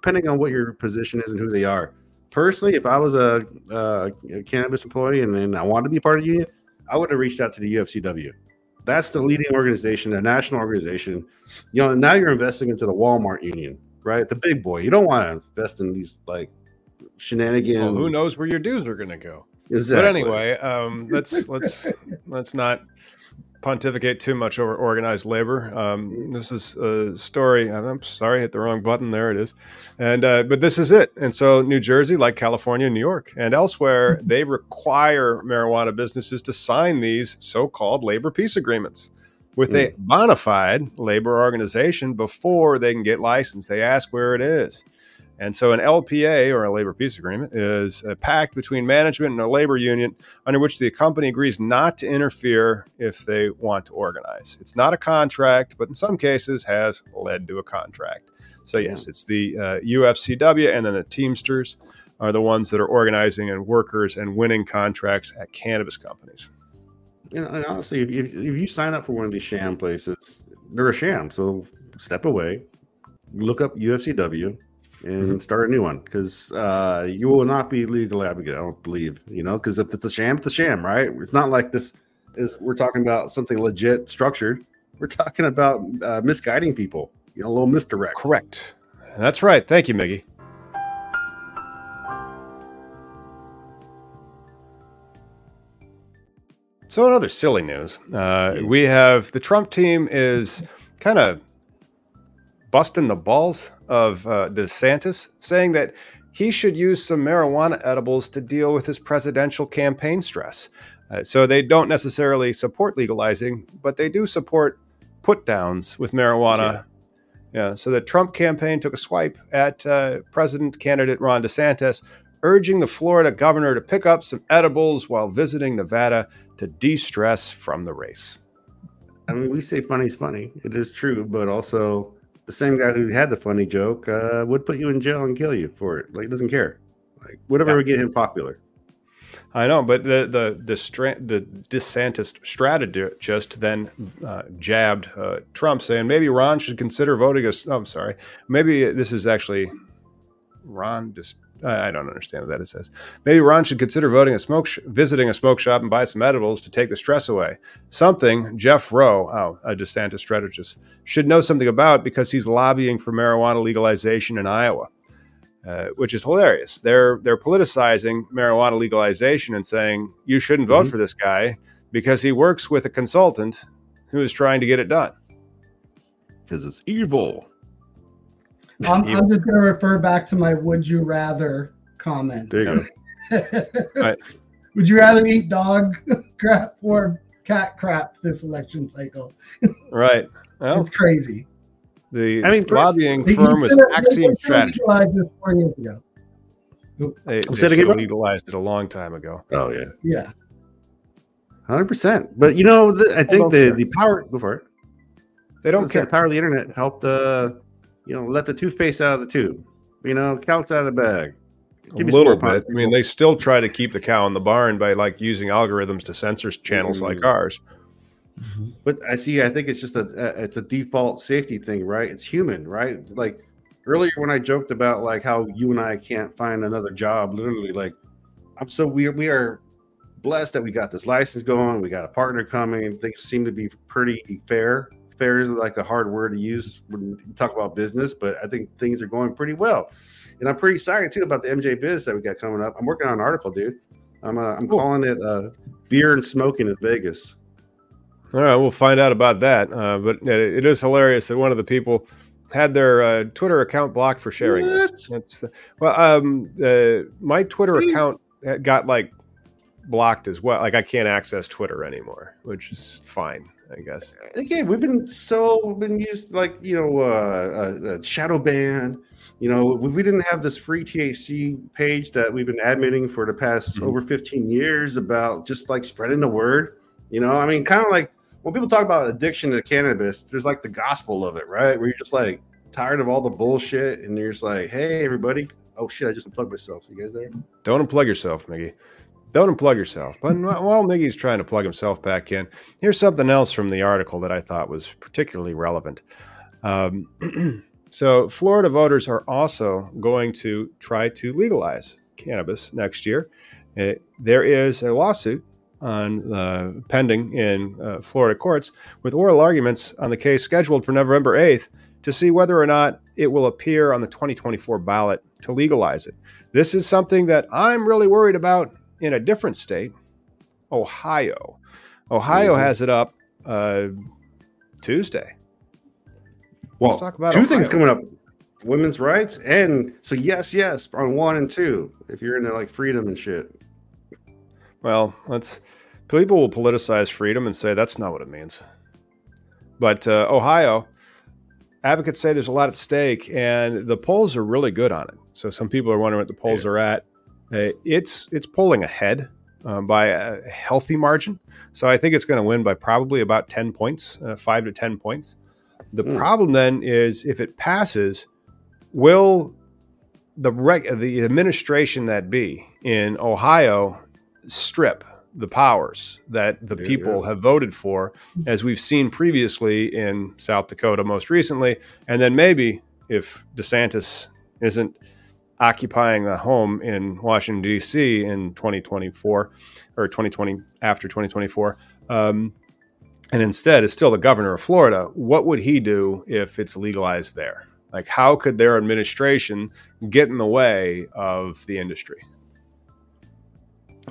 depending on what your position is and who they are. Personally, if I was a, uh, a cannabis employee and then I wanted to be part of the union, I would have reached out to the UFCW. That's the leading organization, a national organization. You know, now you're investing into the Walmart union, right? The big boy. You don't want to invest in these like shenanigans. Well, who knows where your dues are going to go? Exactly. But anyway, um, let's let's let's not pontificate too much over organized labor. Um, this is a story. I'm sorry, hit the wrong button. There it is. And uh, but this is it. And so New Jersey, like California, New York, and elsewhere, they require marijuana businesses to sign these so-called labor peace agreements with a bona fide labor organization before they can get licensed. They ask where it is. And so an LPA or a labor peace agreement is a pact between management and a labor union under which the company agrees not to interfere if they want to organize. It's not a contract, but in some cases has led to a contract. So yes, it's the uh, UFCW and then the Teamsters are the ones that are organizing and workers and winning contracts at cannabis companies. Know, and honestly, if, if, if you sign up for one of these sham places, they're a sham. So step away, look up UFCW, and Mhm. start a new one because uh, you will not be legal advocate. I don't believe, you know, because if it's a sham, it's a sham, right? It's not like this is we're talking about something legit structured. We're talking about uh, misguiding people, you know, a little misdirect. Correct. That's right. Thank you, Miggy. So, in other silly news, uh, we have the Trump team is kind of busting the balls of uh, DeSantis, saying that he should use some marijuana edibles to deal with his presidential campaign stress. Uh, so, they don't necessarily support legalizing, but they do support put downs with marijuana yeah, so the Trump campaign took a swipe at uh, President candidate Ron DeSantis, urging the Florida governor to pick up some edibles while visiting Nevada to de stress from the race. I mean, we say funny's funny. It is true, but also the same guy who had the funny joke uh, would put you in jail and kill you for it. Like, he doesn't care. Like, whatever Yeah. would get him popular. I know, but the the the, stra- the DeSantis strategist just then uh, jabbed uh, Trump, saying maybe Ron should consider voting us. Oh, I'm sorry, maybe this is actually Ron. Just I don't understand what that it says. Maybe Ron should consider voting a smoke, sh- visiting a smoke shop and buy some edibles to take the stress away. Something Jeff Roe, oh, a DeSantis strategist, should know something about because he's lobbying for marijuana legalization in Iowa uh, which is hilarious. They're they're politicizing marijuana legalization and saying you shouldn't vote Mhm. for this guy because he works with a consultant who is trying to get it done. Because it's evil. I'm, I'm just going to refer back to my would you rather comment. There you go. Right. Would you rather eat dog crap or cat crap this election cycle? Right. Well, It's crazy. the I mean, pers- lobbying They- firm they was should've- Axiom should've Strategies. four years ago. They, they Say should have bro? legalized it a long time ago. Oh, yeah. Yeah. 100%. But, you know, the, I think don't the, care. the power, go for it. They don't care. The power of the internet helped, uh, you know, let the toothpaste out of the tube. You know, counts out of the bag. A Give me little bit. I mean, they still try to keep the cow in the barn by like using algorithms to censor channels like Mm. ours. But I see. I think it's just a, a it's a default safety thing, right? It's human, right? Like earlier when I joked about like how you and I can't find another job, literally, like I'm so we we are blessed that we got this license going. We got a partner coming. Things seem to be pretty fair. Fair is like a hard word to use when you talk about business, but I think things are going pretty well. And I'm pretty excited too about the MJ Biz that we got coming up. I'm working on an article, dude. I'm uh, I'm Cool. calling it uh, beer and smoking in Vegas. All right, we'll find out about that. Uh, but it, it is hilarious that one of the people had their uh, Twitter account blocked for sharing this. That's, well, um, uh, my Twitter See? account got like blocked as well. Like I can't access Twitter anymore, which is fine. I guess. Again, we've been so we've been used like you know uh, uh, uh, shadow ban. You know, we, we didn't have this free THC page that we've been admitting for the past Mhm. over 15 years about just like spreading the word. You know, I mean, kind of like when people talk about addiction to cannabis, there's like the gospel of it, right? Where you're just like tired of all the bullshit, and you're just like, hey, everybody. Oh shit! I just unplugged myself. You guys there? Don't unplug yourself, Miggy. Don't unplug yourself. But while Miggy's trying to plug himself back in, here's something else from the article that I thought was particularly relevant. Um, so, Florida voters are also going to try to legalize cannabis next year. Uh, there is a lawsuit on uh, pending in uh, Florida courts with oral arguments on the case scheduled for November 8th to see whether or not it will appear on the 2024 ballot to legalize it. This is something that I'm really worried about in a different state, Ohio. Ohio Mhm. has it up uh, Tuesday. Well, Let's talk about two Ohio. things coming up: women's rights, and so yes, yes, on one and two. If you're into like freedom and shit, Well, let's people will politicize freedom and say that's not what it means. But uh, Ohio advocates say there's a lot at stake, and the polls are really good on it. So some people are wondering what the polls are at. Uh, it's it's polling ahead um, by a healthy margin. So I think it's going to win by probably about ten points, uh, five to ten points. The Hmm. problem then is if it passes, will the reg- the administration that be in Ohio strip the powers that the you people go. have voted for, as we've seen previously in South Dakota most recently, and then maybe if DeSantis isn't occupying a home in Washington D.C. in 2024 or 2020 after 2024. Um, and instead is still the governor of Florida, what would he do if it's legalized there? Like, how could their administration get in the way of the industry?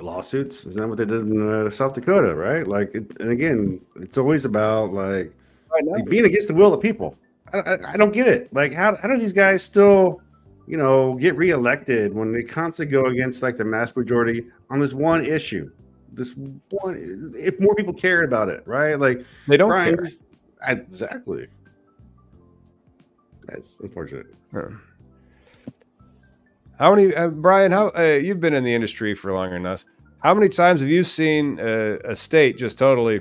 lawsuits. Isn't that what they did in uh, South Dakota? Right? Like, it, and again, it's always about like, being against the will of the people. I, I, I don't get it. Like, how how do these guys still, you know, get reelected when they constantly go against like the mass majority on this one issue? This one, if more people cared about it, right? Like, They don't Brian, care. Exactly. That's unfortunate. Huh. How many, uh, Brian? How uh, you've been in the industry for longer than us? How many times have you seen uh, a state just totally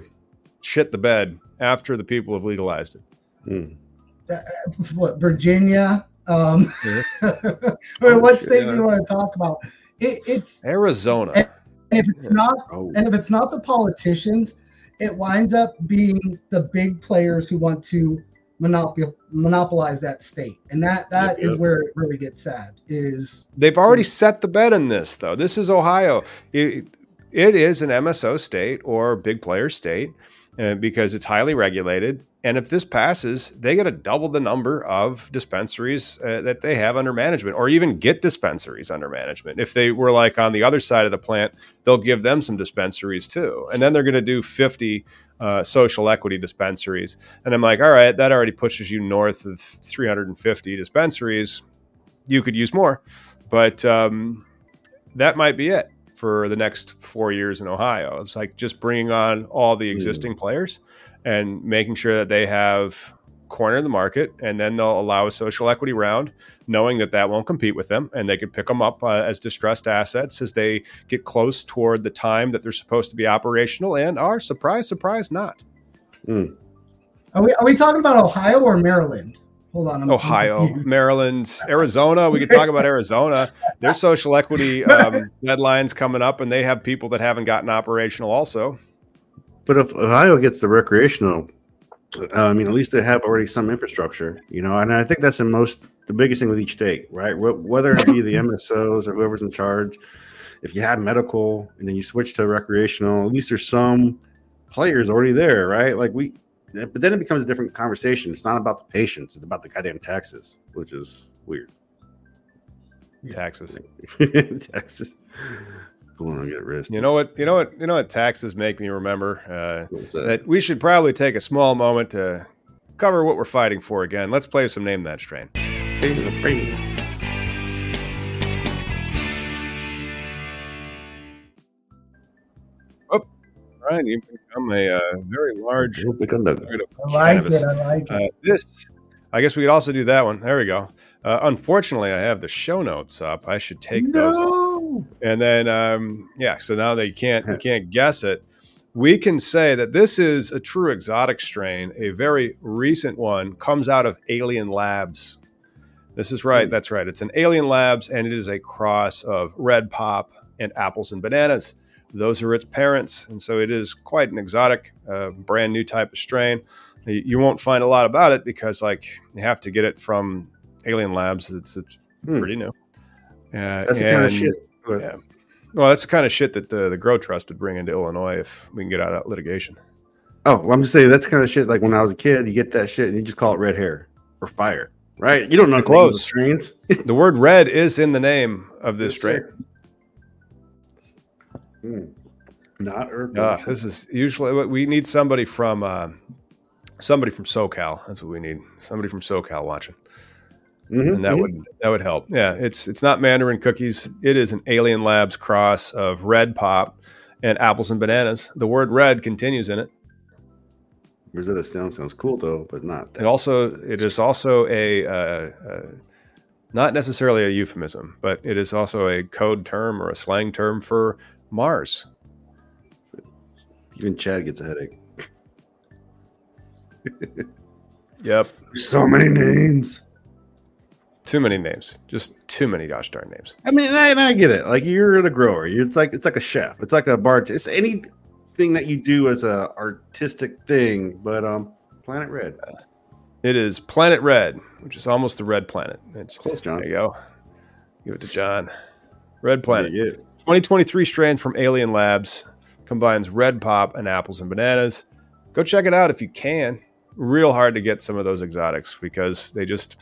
shit the bed after the people have legalized it? Hmm. what Virginia, um, Yeah. or Oh, what shit, state yeah. you want to talk about? It, it's Arizona. And if it's not Oh, and if it's not the politicians, it winds up being the big players who want to monopol- monopolize that state, and that that Yep, is yep. where it really gets sad. Is They've already set the bet in this, though. This is Ohio. It, it is an MSO state or big player state uh, because it's highly regulated. And if this passes, they get to double the number of dispensaries uh, that they have under management, or even get dispensaries under management. If they were like on the other side of the plant, they'll give them some dispensaries too. And then they're going to do 50 uh, social equity dispensaries. And I'm like, all right, that already pushes you north of 350 dispensaries. You could use more, but um, that might be it for the next four years in Ohio. It's like just bringing on all the existing players and making sure that they have corner the market, and then they'll allow a social equity round, knowing that that won't compete with them, and they can pick them up uh, as distressed assets as they get close toward the time that they're supposed to be operational, and are surprise, surprise, not hmm. are we are we talking about Ohio or Maryland? Hold on, I'm Ohio, confused. Maryland, Arizona. We could talk about Arizona. There's social equity um, deadlines coming up, and they have people that haven't gotten operational also. But if Ohio gets the recreational, uh, I mean, at least they have already some infrastructure, you know. And I think that's the most, the biggest thing with each state, right? Whether it be the MSOs or whoever's in charge, if you have medical and then you switch to recreational, at least there's some players already there, right? Like we, but then it becomes a different conversation. It's not about the patients; it's about the goddamn taxes, which is weird. Taxes. taxes. Going on get wrist. You know what? You know what? You know what? Taxes make me remember uh, that? that we should probably take a small moment to cover what we're fighting for again. Let's play some name that strain. Brian, you've become a uh, very large. We'll pick on the- nugget of I like cannabis. it. I like it. Uh, this, I guess we could also do that one. There we go. Uh, unfortunately, I have the show notes up. I should take those off. And then um, yeah so now they can't you can't guess it. We can say that this is a true exotic strain a very recent one comes out of alien labs. This is right that's right. It's an alien labs and it is a cross of red pop and apples and bananas. Those are its parents and so it is quite an exotic uh, brand new type of strain. You won't find a lot about it because like you have to get it from alien labs. It's, it's Hmm. pretty new. Uh, That's the kind of and- shit. yeah. Well, that's the kind of shit that the, the Grow Trust would bring into Illinois if we can get out of that litigation. Oh, well, I'm just saying that's the kind of shit. Like when I was a kid, you get that shit and you just call it red hair or fire, right? You don't know Close. the strains. The word red is in the name of this strain. Hmm. Not urban. Uh, this is usually we need somebody from uh, somebody from SoCal. That's what we need. Somebody from SoCal watching, Mhm, and that mhm. would that would help. Yeah, it's it's not Mandarin cookies. It is an Alien Labs cross of red pop and apples and bananas. The word red continues in it. Rosetta Stone sounds cool though, but not It also it is also a uh, uh, not necessarily a euphemism, but it is also a code term or a slang term for Mars. Even Chad gets a headache. Yep, There's so many names. Too many names, just too many gosh darn names. I mean, and I, and I get it. Like you're a grower. You're, it's like it's like a chef. It's like a bar. It's anything that you do as a artistic thing. But um, Planet Red, It is Planet Red, which is almost the red planet. It's close, John. there you go. Give it to John. Red Planet. Yeah, yeah. 2023 strain from Alien Labs combines red pop and apples and bananas. Go check it out if you can. Real hard to get some of those exotics because they just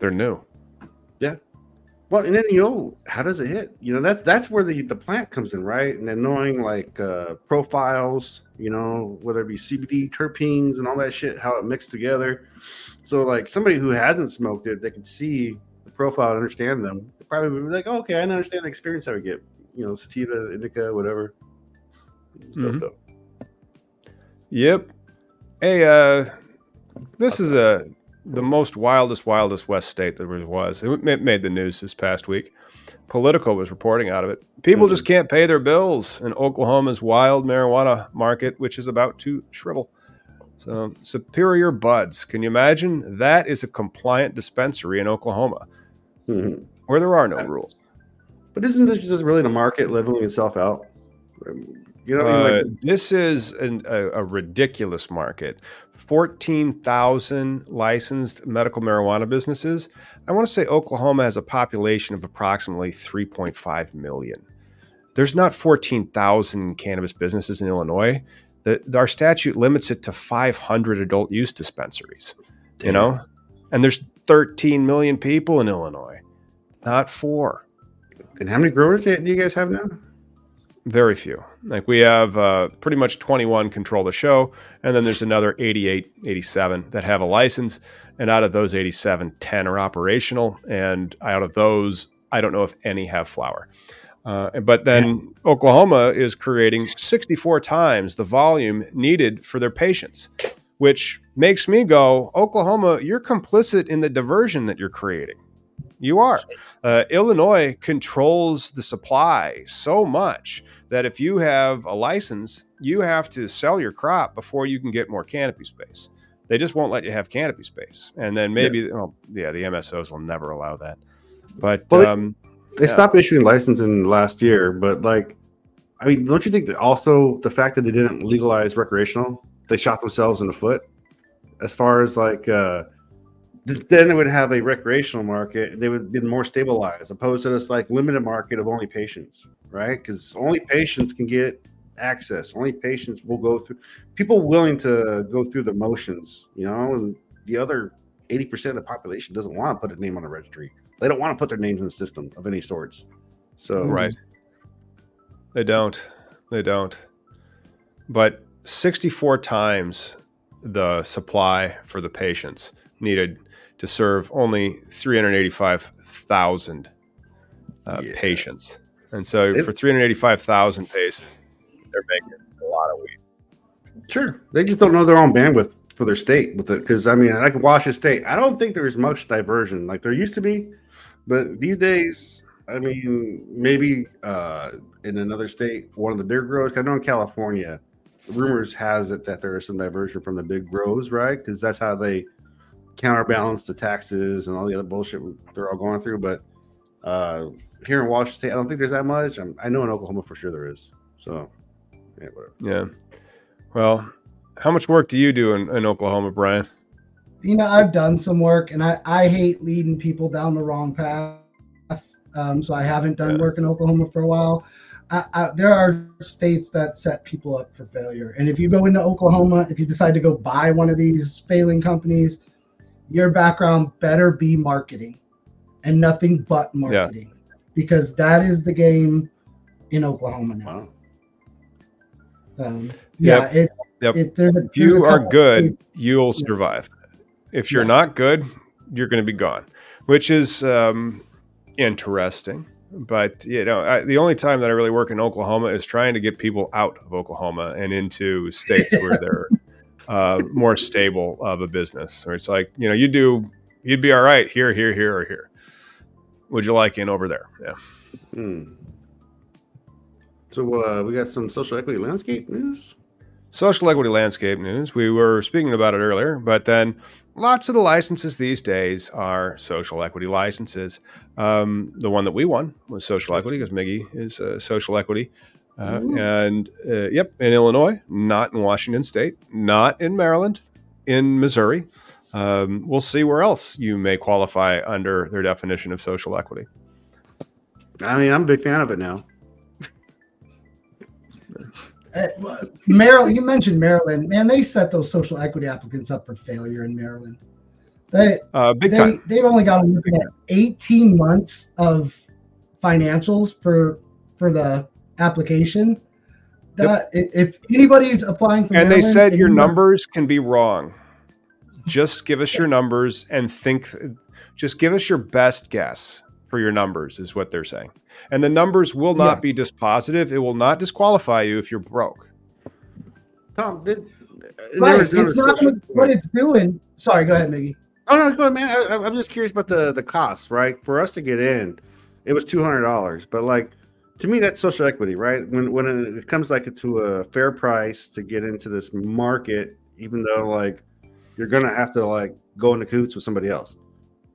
they're new. Yeah. Well, and then you know how does it hit? You know that's that's where the the plant comes in, right? And then knowing like uh, profiles, you know, whether it be CBD terpenes and all that shit, how it mixed together. So like somebody who hasn't smoked it, they can see the profile and understand them. They probably be like, oh, okay, I understand the experience I would get. You know, sativa, indica, whatever. Mhm. Yep. Hey, uh, this is a the most wildest, wildest West state there was. It made the news this past week. Politico was reporting out of it. People just can't pay their bills in Oklahoma's wild marijuana market, which is about to shrivel. So, Superior Buds. Can you imagine? That is a compliant dispensary in Oklahoma Mhm. where there are no rules. But isn't this just really the market leveling itself out? You know, what I mean? Uh, like, this is an, a, a ridiculous market. 14,000 licensed medical marijuana businesses. I want to say Oklahoma has a population of approximately 3.5 million. There's not 14,000 cannabis businesses in Illinois. The, our statute limits it to 500 adult use dispensaries, you know? And there's 13 million people in Illinois, not four. and how many growers do you guys have now? Very few. Like we have uh, pretty much 21 control the show, and then there's another 88, 87 that have a license. And out of those 87, 10 are operational. And out of those, I don't know if any have flour. Uh, but then Oklahoma is creating 64 times the volume needed for their patients, which makes me go, Oklahoma, you're complicit in the diversion that you're creating. You are. Uh, Illinois controls the supply so much that if you have a license, you have to sell your crop before you can get more canopy space. They just won't let you have canopy space. And then maybe, well, yeah, the MSOs will never allow that. But Well, they- um, They Yeah. stopped issuing licensing last year, but like, I mean, don't you think that also the fact that they didn't legalize recreational, they shot themselves in the foot as far as like, uh, then they would have a recreational market. They would be more stabilized, opposed to this like limited market of only patients, right? Because only patients can get access. Only patients will go through. People willing to go through the motions, you know, and the other eighty percent of the population doesn't want to put a name on a registry. They don't want to put their names in the system of any sorts. So Right. They don't. They don't. But 64 times the supply for the patients needed to serve only 385,000 uh, Yeah. patients. And so It- for 385,000 patients, they're making a lot of weed. Sure, they just don't know their own bandwidth for their state with it. Because I mean, like Washington State, I don't think there's much diversion like there used to be, but these days, I mean, maybe uh, in another state, one of the big grows. I know in California, rumors has it that there is some diversion from the big grows, right? Because that's how they counterbalance the taxes and all the other bullshit they're all going through. But uh, here in Washington State, I don't think there's that much. I'm, i know in Oklahoma for sure there is. So, yeah, whatever. Yeah. Well, how much work do you do in, in Oklahoma, Brian? You know, I've done some work, and I I hate leading people down the wrong path. Um, so I haven't done yeah. work in Oklahoma for a while. I, I, there are states that set people up for failure. And if you go into Oklahoma, if you decide to go buy one of these failing companies, your background better be marketing and nothing but marketing yeah. because that is the game in Oklahoma now. Wow. Um, yeah, yep. it's, yep. It, there's if you are good, you'll survive. If you're yeah. not good, you're going to be gone, which is um, interesting. But you know, I, the only time that I really work in Oklahoma is trying to get people out of Oklahoma and into states where they're uh, more stable of a business. Or it's like you know, you do you'd be all right here, here, here, or here. Would you like in over there? Yeah. Hmm. So uh, we got some social equity landscape news. Social equity landscape news. We were speaking about it earlier, but then lots of the licenses these days are social equity licenses. Um, the one that we won was social equity because Miggy is uh, social equity. Uh, and uh, yep, in Illinois, not in Washington State, not in Maryland, in Missouri. Um, we'll see where else you may qualify under their definition of social equity. I mean, I'm a big fan of it now. Uh, Maryland, you mentioned Maryland, man. They set those social equity applicants up for failure in Maryland. They, uh, big they, time. They've only got 18 months of financials for for the application. That yep. if anybody's applying for, and Maryland, they said your numbers can be wrong. Just give us your numbers and think. Just give us your best guess for your numbers, is what they're saying. And the numbers will not yeah. be dispositive. It will not disqualify you if you're broke. Tom, did, right. it's not what it's doing. Sorry, go ahead, Miggy. Oh no, go ahead, man. I, am just curious about the the cost, right? For us to get in, it was two hundred dollars, but like to me, that's social equity, right? When when it comes like to a fair price to get into this market, even though like you're gonna have to like go into coots with somebody else.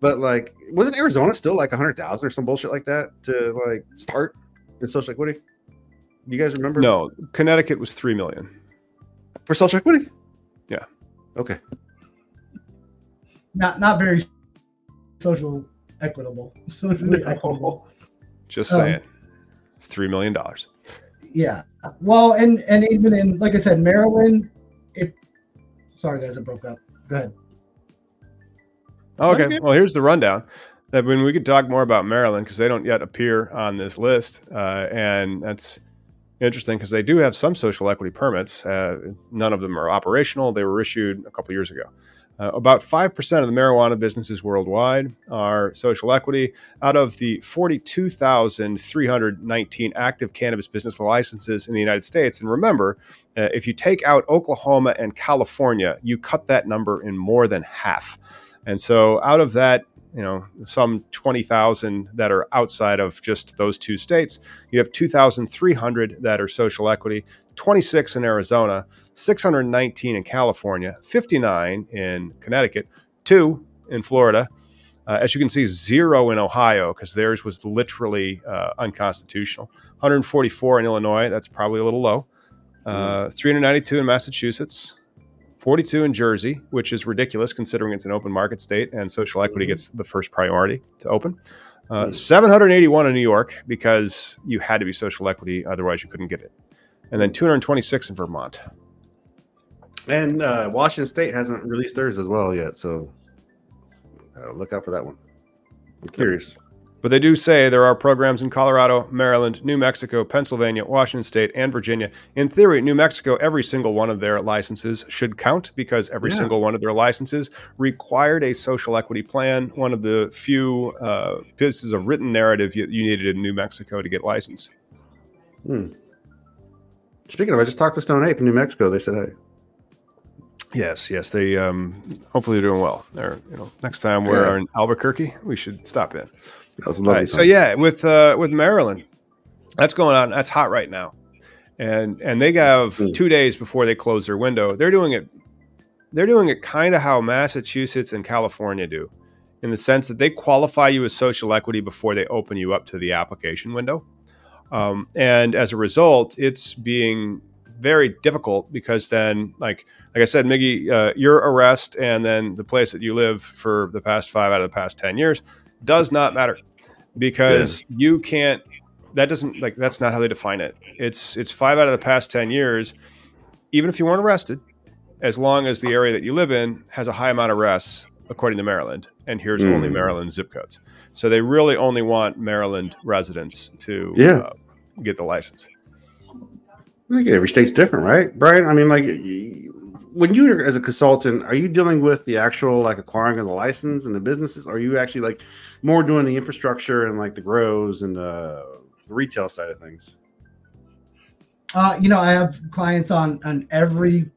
But like, wasn't Arizona still like a hundred thousand or some bullshit like that to like start in social equity? You guys remember? No, Connecticut was three million for social equity. Yeah. Okay. Not not very social equitable. Socially equitable. Just saying, um, three million dollars. Yeah. Well, and and even in like I said, Maryland. If sorry guys, I broke up. Go ahead. Okay. Well, here's the rundown. That when we could talk more about Maryland because they don't yet appear on this list, uh, and that's interesting because they do have some social equity permits. Uh, none of them are operational. They were issued a couple years ago. Uh, about 5% of the marijuana businesses worldwide are social equity. Out of the 42,319 active cannabis business licenses in the United States, and remember, uh, if you take out Oklahoma and California, you cut that number in more than half. And so out of that, you know, some 20,000 that are outside of just those two states, you have 2,300 that are social equity, 26 in Arizona, 619 in California, 59 in Connecticut, two in Florida. Uh, as you can see, zero in Ohio because theirs was literally uh, unconstitutional. 144 in Illinois, that's probably a little low. Uh, 392 in Massachusetts, 42 in Jersey, which is ridiculous considering it's an open market state and social equity mm-hmm. gets the first priority to open. Uh, mm-hmm. 781 in New York because you had to be social equity, otherwise, you couldn't get it. And then 226 in Vermont. And uh, Washington State hasn't released theirs as well yet. So uh, look out for that one. I'm curious. But they do say there are programs in Colorado, Maryland, New Mexico, Pennsylvania, Washington State, and Virginia. In theory, New Mexico, every single one of their licenses should count because every yeah. single one of their licenses required a social equity plan. One of the few uh, pieces of written narrative you, you, needed in New Mexico to get licensed. Hmm. Speaking of, I just talked to Stone Ape in New Mexico. They said, "Hey, Yes, yes. They um, hopefully they're doing well. They're you know next time we're Yeah. in Albuquerque, we should stop in. That was a lovely." right, so yeah, with uh, with Maryland, that's going on. That's hot right now, and and they have Hmm. two days before they close their window. They're doing it. They're doing it kind of how Massachusetts and California do, in the sense that they qualify you as social equity before they open you up to the application window, um, and as a result, it's being very difficult because then like like I said, Miggy, uh, your arrest and then the place that you live for the past five out of the past ten years does not matter because you can't that doesn't like that's not how they define it it's it's five out of the past 10 years even if you weren't arrested as long as the area that you live in has a high amount of arrests according to maryland and here's Mm. only maryland zip codes so they really only want maryland residents to Yeah. uh, get the license I think every state's different, right, Brian? I mean, like when you as a consultant, are you dealing with the actual like acquiring of the license and the businesses? Or are you actually like more doing the infrastructure and like the grows and the retail side of things? Uh, you know, I have clients on on every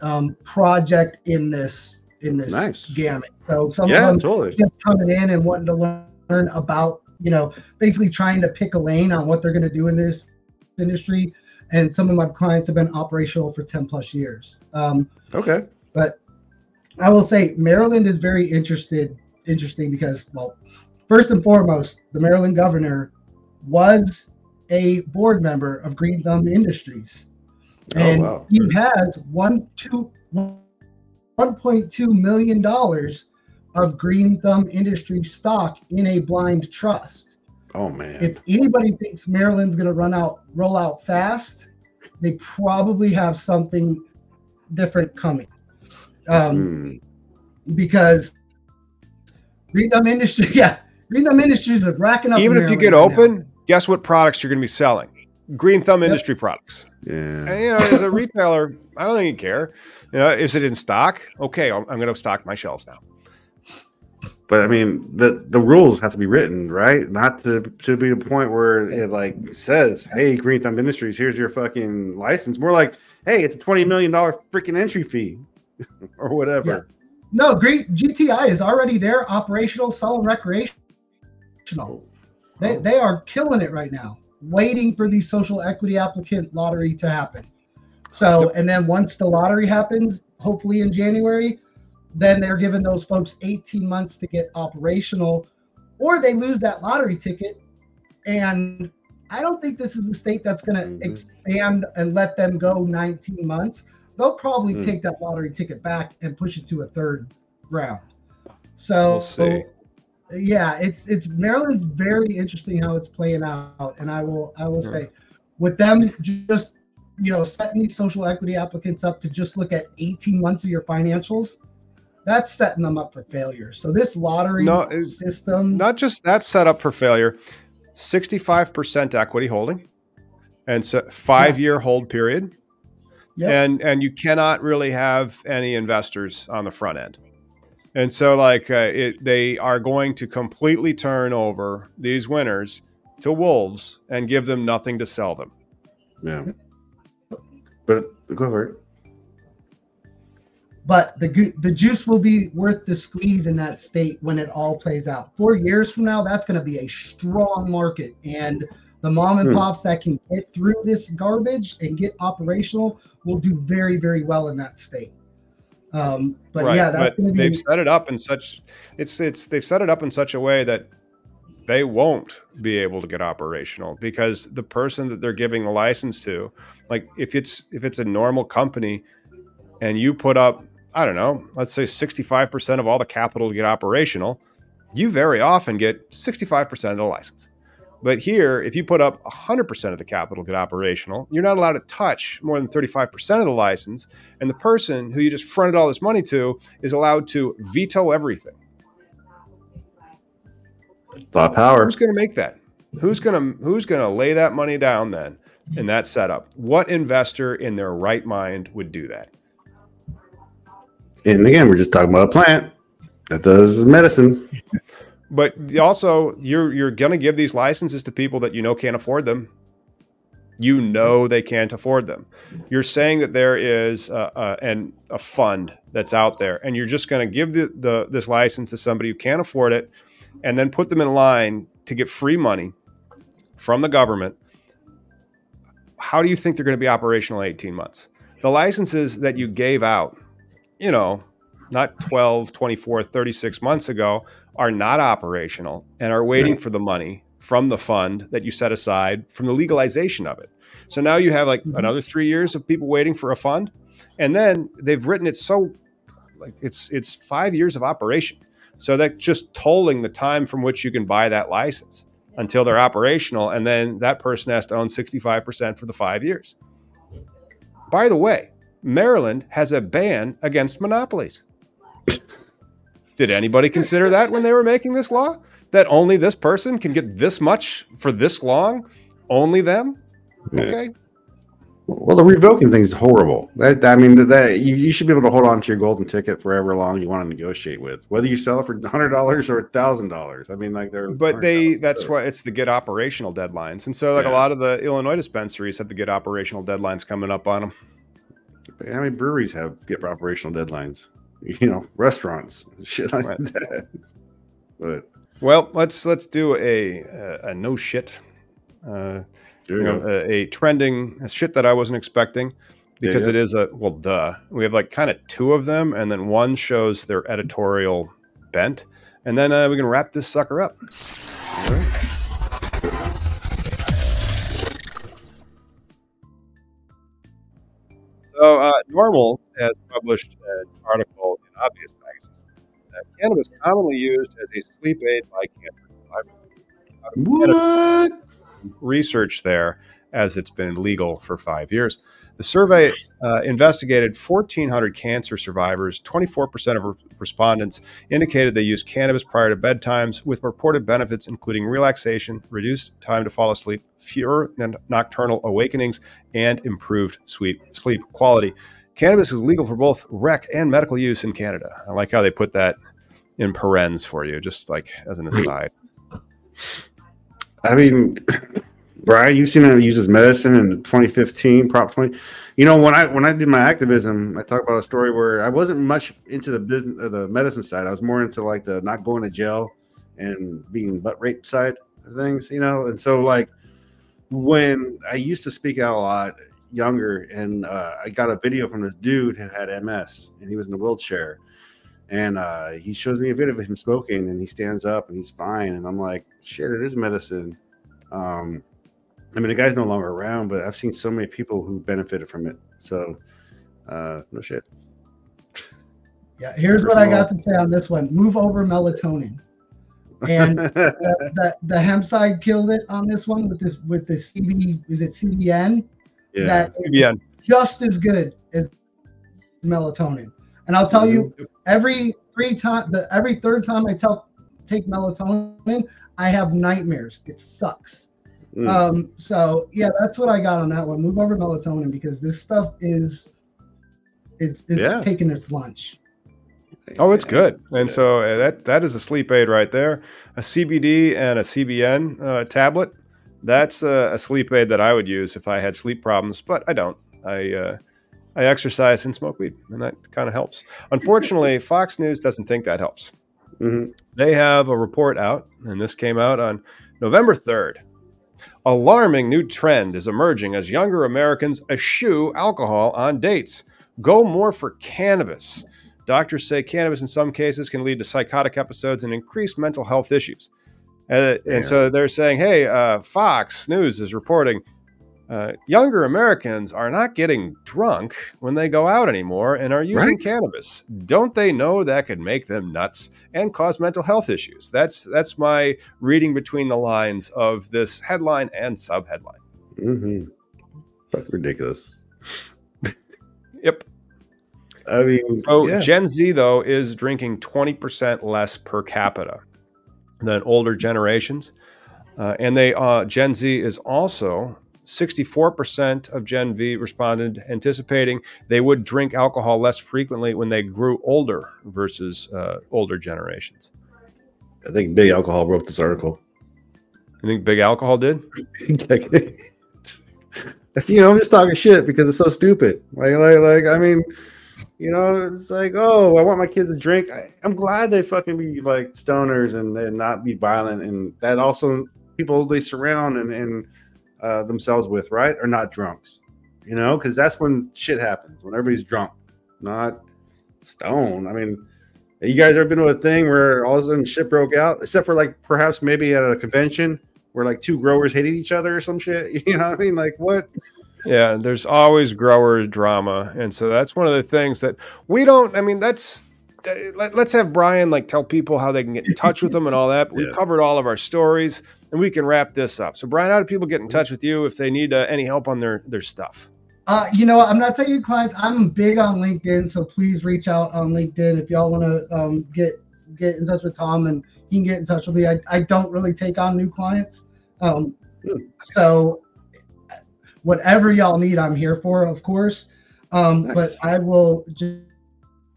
um, project in this in this Nice. gamut. So some yeah, of them totally. just coming in and wanting to learn about, you know, basically trying to pick a lane on what they're going to do in this industry. And some of my clients have been operational for 10 plus years. Um, Okay. but I will say Maryland is very interested, interesting because, well, first and foremost, the Maryland governor was a board member of Green Thumb Industries, Oh, and wow. he has one two one point two million dollars of Green Thumb Industries stock in a blind trust. Oh man. If anybody thinks Maryland's going to run out, roll out fast, they probably have something different coming. Um, Hmm. because Green Thumb Industry, yeah, Green Thumb Industries are racking up. even in if you get right now. open guess what products you're going to be selling green thumb industry products Yeah. And, you know, as a retailer, I don't even care. You know, is it in stock? Okay, I'm, I'm going to stock my shelves now. But I mean, the the rules have to be written, right? Not to to be a point where it like says, "Hey, Green Thumb Industries, here's your fucking license." More like, "Hey, it's a twenty million dollar freaking entry fee, or whatever." No, great GTI is already there, operational, selling recreational. They, Oh. they are killing it right now, waiting for the social equity applicant lottery to happen. So, and then once the lottery happens, hopefully in January, then they're giving those folks 18 months to get operational, or they lose that lottery ticket. And I don't think this is a state that's going to Mhm. expand and let them go 19 months. They'll probably Mm. take that lottery ticket back and push it to a third round. So, We'll see. yeah, it's it's Maryland's very interesting how it's playing out, and I will I will say, with them just you know setting these social equity applicants up to just look at 18 months of your financials, that's setting them up for failure. So this lottery No, system, Not just that set up for failure, 65% equity holding and so five year hold period. Yep. And and you cannot really have any investors on the front end. And so like uh, it, they are going to completely turn over these winners to wolves and give them nothing to sell them. Yeah. But go for it. But the the juice will be worth the squeeze in that state when it all plays out. Four years from now, that's going to be a strong market, and the mom and Hmm. pops that can get through this garbage and get operational will do very very well in that state. Um, but right. yeah, that's but to they've set it up in such it's it's they've set it up in such a way that they won't be able to get operational because the person that they're giving the license to, like if it's if it's a normal company and you put up, I don't know, let's say 65% of all the capital to get operational, you very often get 65% of the license. But here, if you put up 100% of the capital to get operational, you're not allowed to touch more than 35% of the license. And the person who you just fronted all this money to is allowed to veto everything. Of power. Who's going to make that? Who's going to who's going to lay that money down then in that setup? What investor in their right mind would do that? And again, we're just talking about a plant that does medicine. But also, you're you're going to give these licenses to people that you know can't afford them. You know they can't afford them. You're saying that there is a, a, an, a fund that's out there, and you're just going to give the, the this license to somebody who can't afford it, and then put them in line to get free money from the government. How do you think they're going to be operational in 18 months? The licenses that you gave out, you know, not 12, 24, 36 months ago, are not operational and are waiting for the money from the fund that you set aside from the legalization of it. So now you have like mm-hmm. another three years of people waiting for a fund, and then they've written it so like it's it's five years of operation. So that's just tolling the time from which you can buy that license until they're operational, and then that person has to own 65% for the five years. By the way, Maryland has a ban against monopolies. Did anybody consider that when they were making this law? That only this person can get this much for this long? Only them? Okay. Well, the revoking thing is horrible. That I mean, that you, you should be able to hold on to your golden ticket forever long you want to negotiate with, whether you sell it for hundred dollars or thousand dollars. I mean, like they're but they that's why it's the get operational deadlines, and so like yeah. a lot of the Illinois dispensaries have the get operational deadlines coming up on them. How many breweries have get operational deadlines? You know, restaurants, shit like right. that. But well, let's let's do a a, a no shit. Uh, you know, a, a, trending a shit that I wasn't expecting because yeah, yeah. it is a well, duh. We have like kind of two of them, and then one shows their editorial bent, and then uh, we can wrap this sucker up. So, uh, NORML has published an article in Obvious magazine that cannabis commonly used as a sleep aid by cancer survivors. What? research there as it's been legal for five years. The survey uh, investigated 1,400 cancer survivors. 24% of respondents indicated they used cannabis prior to bedtimes, with reported benefits including relaxation, reduced time to fall asleep, fewer nocturnal awakenings, and improved sleep, sleep quality. Cannabis is legal for both rec and medical use in Canada. I like how they put that in parens for you, just like as an aside. I mean, Brian, you've seen it used as medicine in 2015, Prop 20. You know, when I when I did my activism, I talked about a story where I wasn't much into the business, or the medicine side. I was more into like the not going to jail and being butt rape side of things. You know, and so like when I used to speak out a lot younger, and uh, I got a video from this dude who had MS, and he was in a wheelchair and uh, he shows me a video of him smoking and he stands up and he's fine and i'm like shit it is medicine um, i mean the guy's no longer around but i've seen so many people who benefited from it. So uh, no shit. Yeah here's what i got to say on this one. Move over melatonin. And the, the, the, hemp side killed it on this one with this with the cb is it cbn yeah. That CBN. just as good as melatonin. And I'll tell you, every three time, the every third time I tell take melatonin, I have nightmares. It sucks. Mm. Um, so yeah, that's what I got on that one. Move over melatonin because this stuff is is is yeah. taking its lunch. Oh, it's good, and so uh, that that is a sleep aid right there. A CBD and a CBN uh, tablet. That's a, a, sleep aid that I would use if I had sleep problems, but I don't. I uh, I exercise and smoke weed, and that kind of helps. Unfortunately, Fox News doesn't think that helps. Mm-hmm. They have a report out, and this came out on November 3rd. Alarming new trend is emerging as younger Americans eschew alcohol on dates. Go more for cannabis. Doctors say cannabis in some cases can lead to psychotic episodes and increased mental health issues. Uh, and so they're saying, hey, uh, Fox News is reporting uh, younger Americans are not getting drunk when they go out anymore and are using right. cannabis. Don't they know that could make them nuts and cause mental health issues? That's that's my reading between the lines of this headline and subheadline. Mm-hmm. Fuck ridiculous. yep. I mean, so yeah. Gen Z though is drinking twenty percent less per capita than older generations, uh, and they uh, Gen Z is also 64% of Gen Z responded anticipating they would drink alcohol less frequently when they grew older versus uh, older generations. I think Big Alcohol wrote this article. You think Big Alcohol did? you know, I'm just talking shit because it's so stupid. Like, like, like, I mean, you know, it's like, oh, I want my kids to drink. I, am glad they fucking be like stoners and, and not be violent, and that also people they surround and, and uh, themselves with, right, are not drunks. You know, because that's when shit happens when everybody's drunk, not stone. I mean, you guys ever been to a thing where all of a sudden shit broke out, except for like perhaps maybe at a convention where like two growers hated each other or some shit? You know what I mean? Like what? Yeah, there's always grower drama, and so that's one of the things that we don't. I mean, that's let, us have Brian like tell people how they can get in touch with them and all that. But yeah. we covered all of our stories, and we can wrap this up. So, Brian, how do people get in touch with you if they need uh, any help on their their stuff? Uh, you know, I'm not taking clients. I'm big on LinkedIn, so please reach out on LinkedIn if y'all want to um, get get in touch with Tom, and he can get in touch with me. I, I don't really take on new clients, um, so whatever y'all need, I'm here for, of course. Um, nice. But I will just,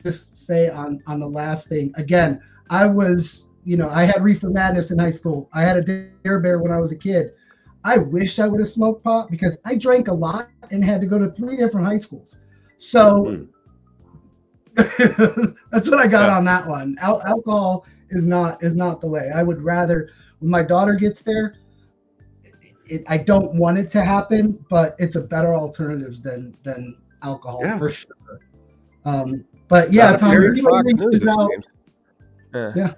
just say on on the last thing again. I was, you know, I had reefer madness in high school. I had a dare bear when I was a kid. I wish I would have smoked pot because I drank a lot and had to go to three different high schools. So mm. that's what I got yeah. on that one. Al- alcohol is not is not the way. I would rather when my daughter gets there. It, I don't want it to happen, but it's a better alternative than than alcohol yeah. for sure. Um, but yeah, Tom, out, yeah. yeah.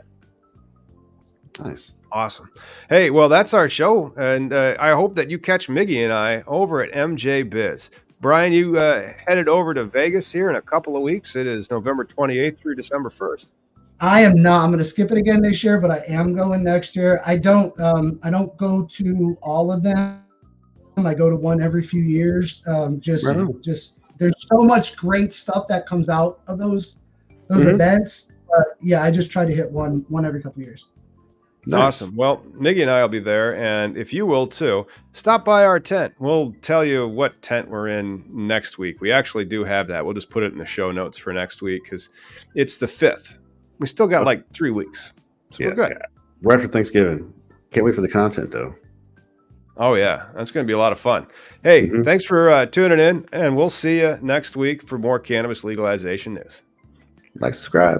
Nice. Awesome. Hey, well, that's our show. And uh, I hope that you catch Miggy and I over at MJ Biz. Brian, you uh, headed over to Vegas here in a couple of weeks. It is November 28th through December 1st. I am not. I'm going to skip it again this year, but I am going next year. I don't. Um, I don't go to all of them. I go to one every few years. Um, just, right. just there's so much great stuff that comes out of those those mm-hmm. events. But yeah, I just try to hit one one every couple of years. Nice. Awesome. Well, Miggy and I will be there. And if you will too, stop by our tent. We'll tell you what tent we're in next week. We actually do have that. We'll just put it in the show notes for next week because it's the 5th. We still got like three weeks. So yeah, we're good. Yeah. Right after Thanksgiving. Can't wait for the content though. Oh, yeah. That's going to be a lot of fun. Hey, mm-hmm. thanks for uh, tuning in. And we'll see you next week for more cannabis legalization news. Like, subscribe.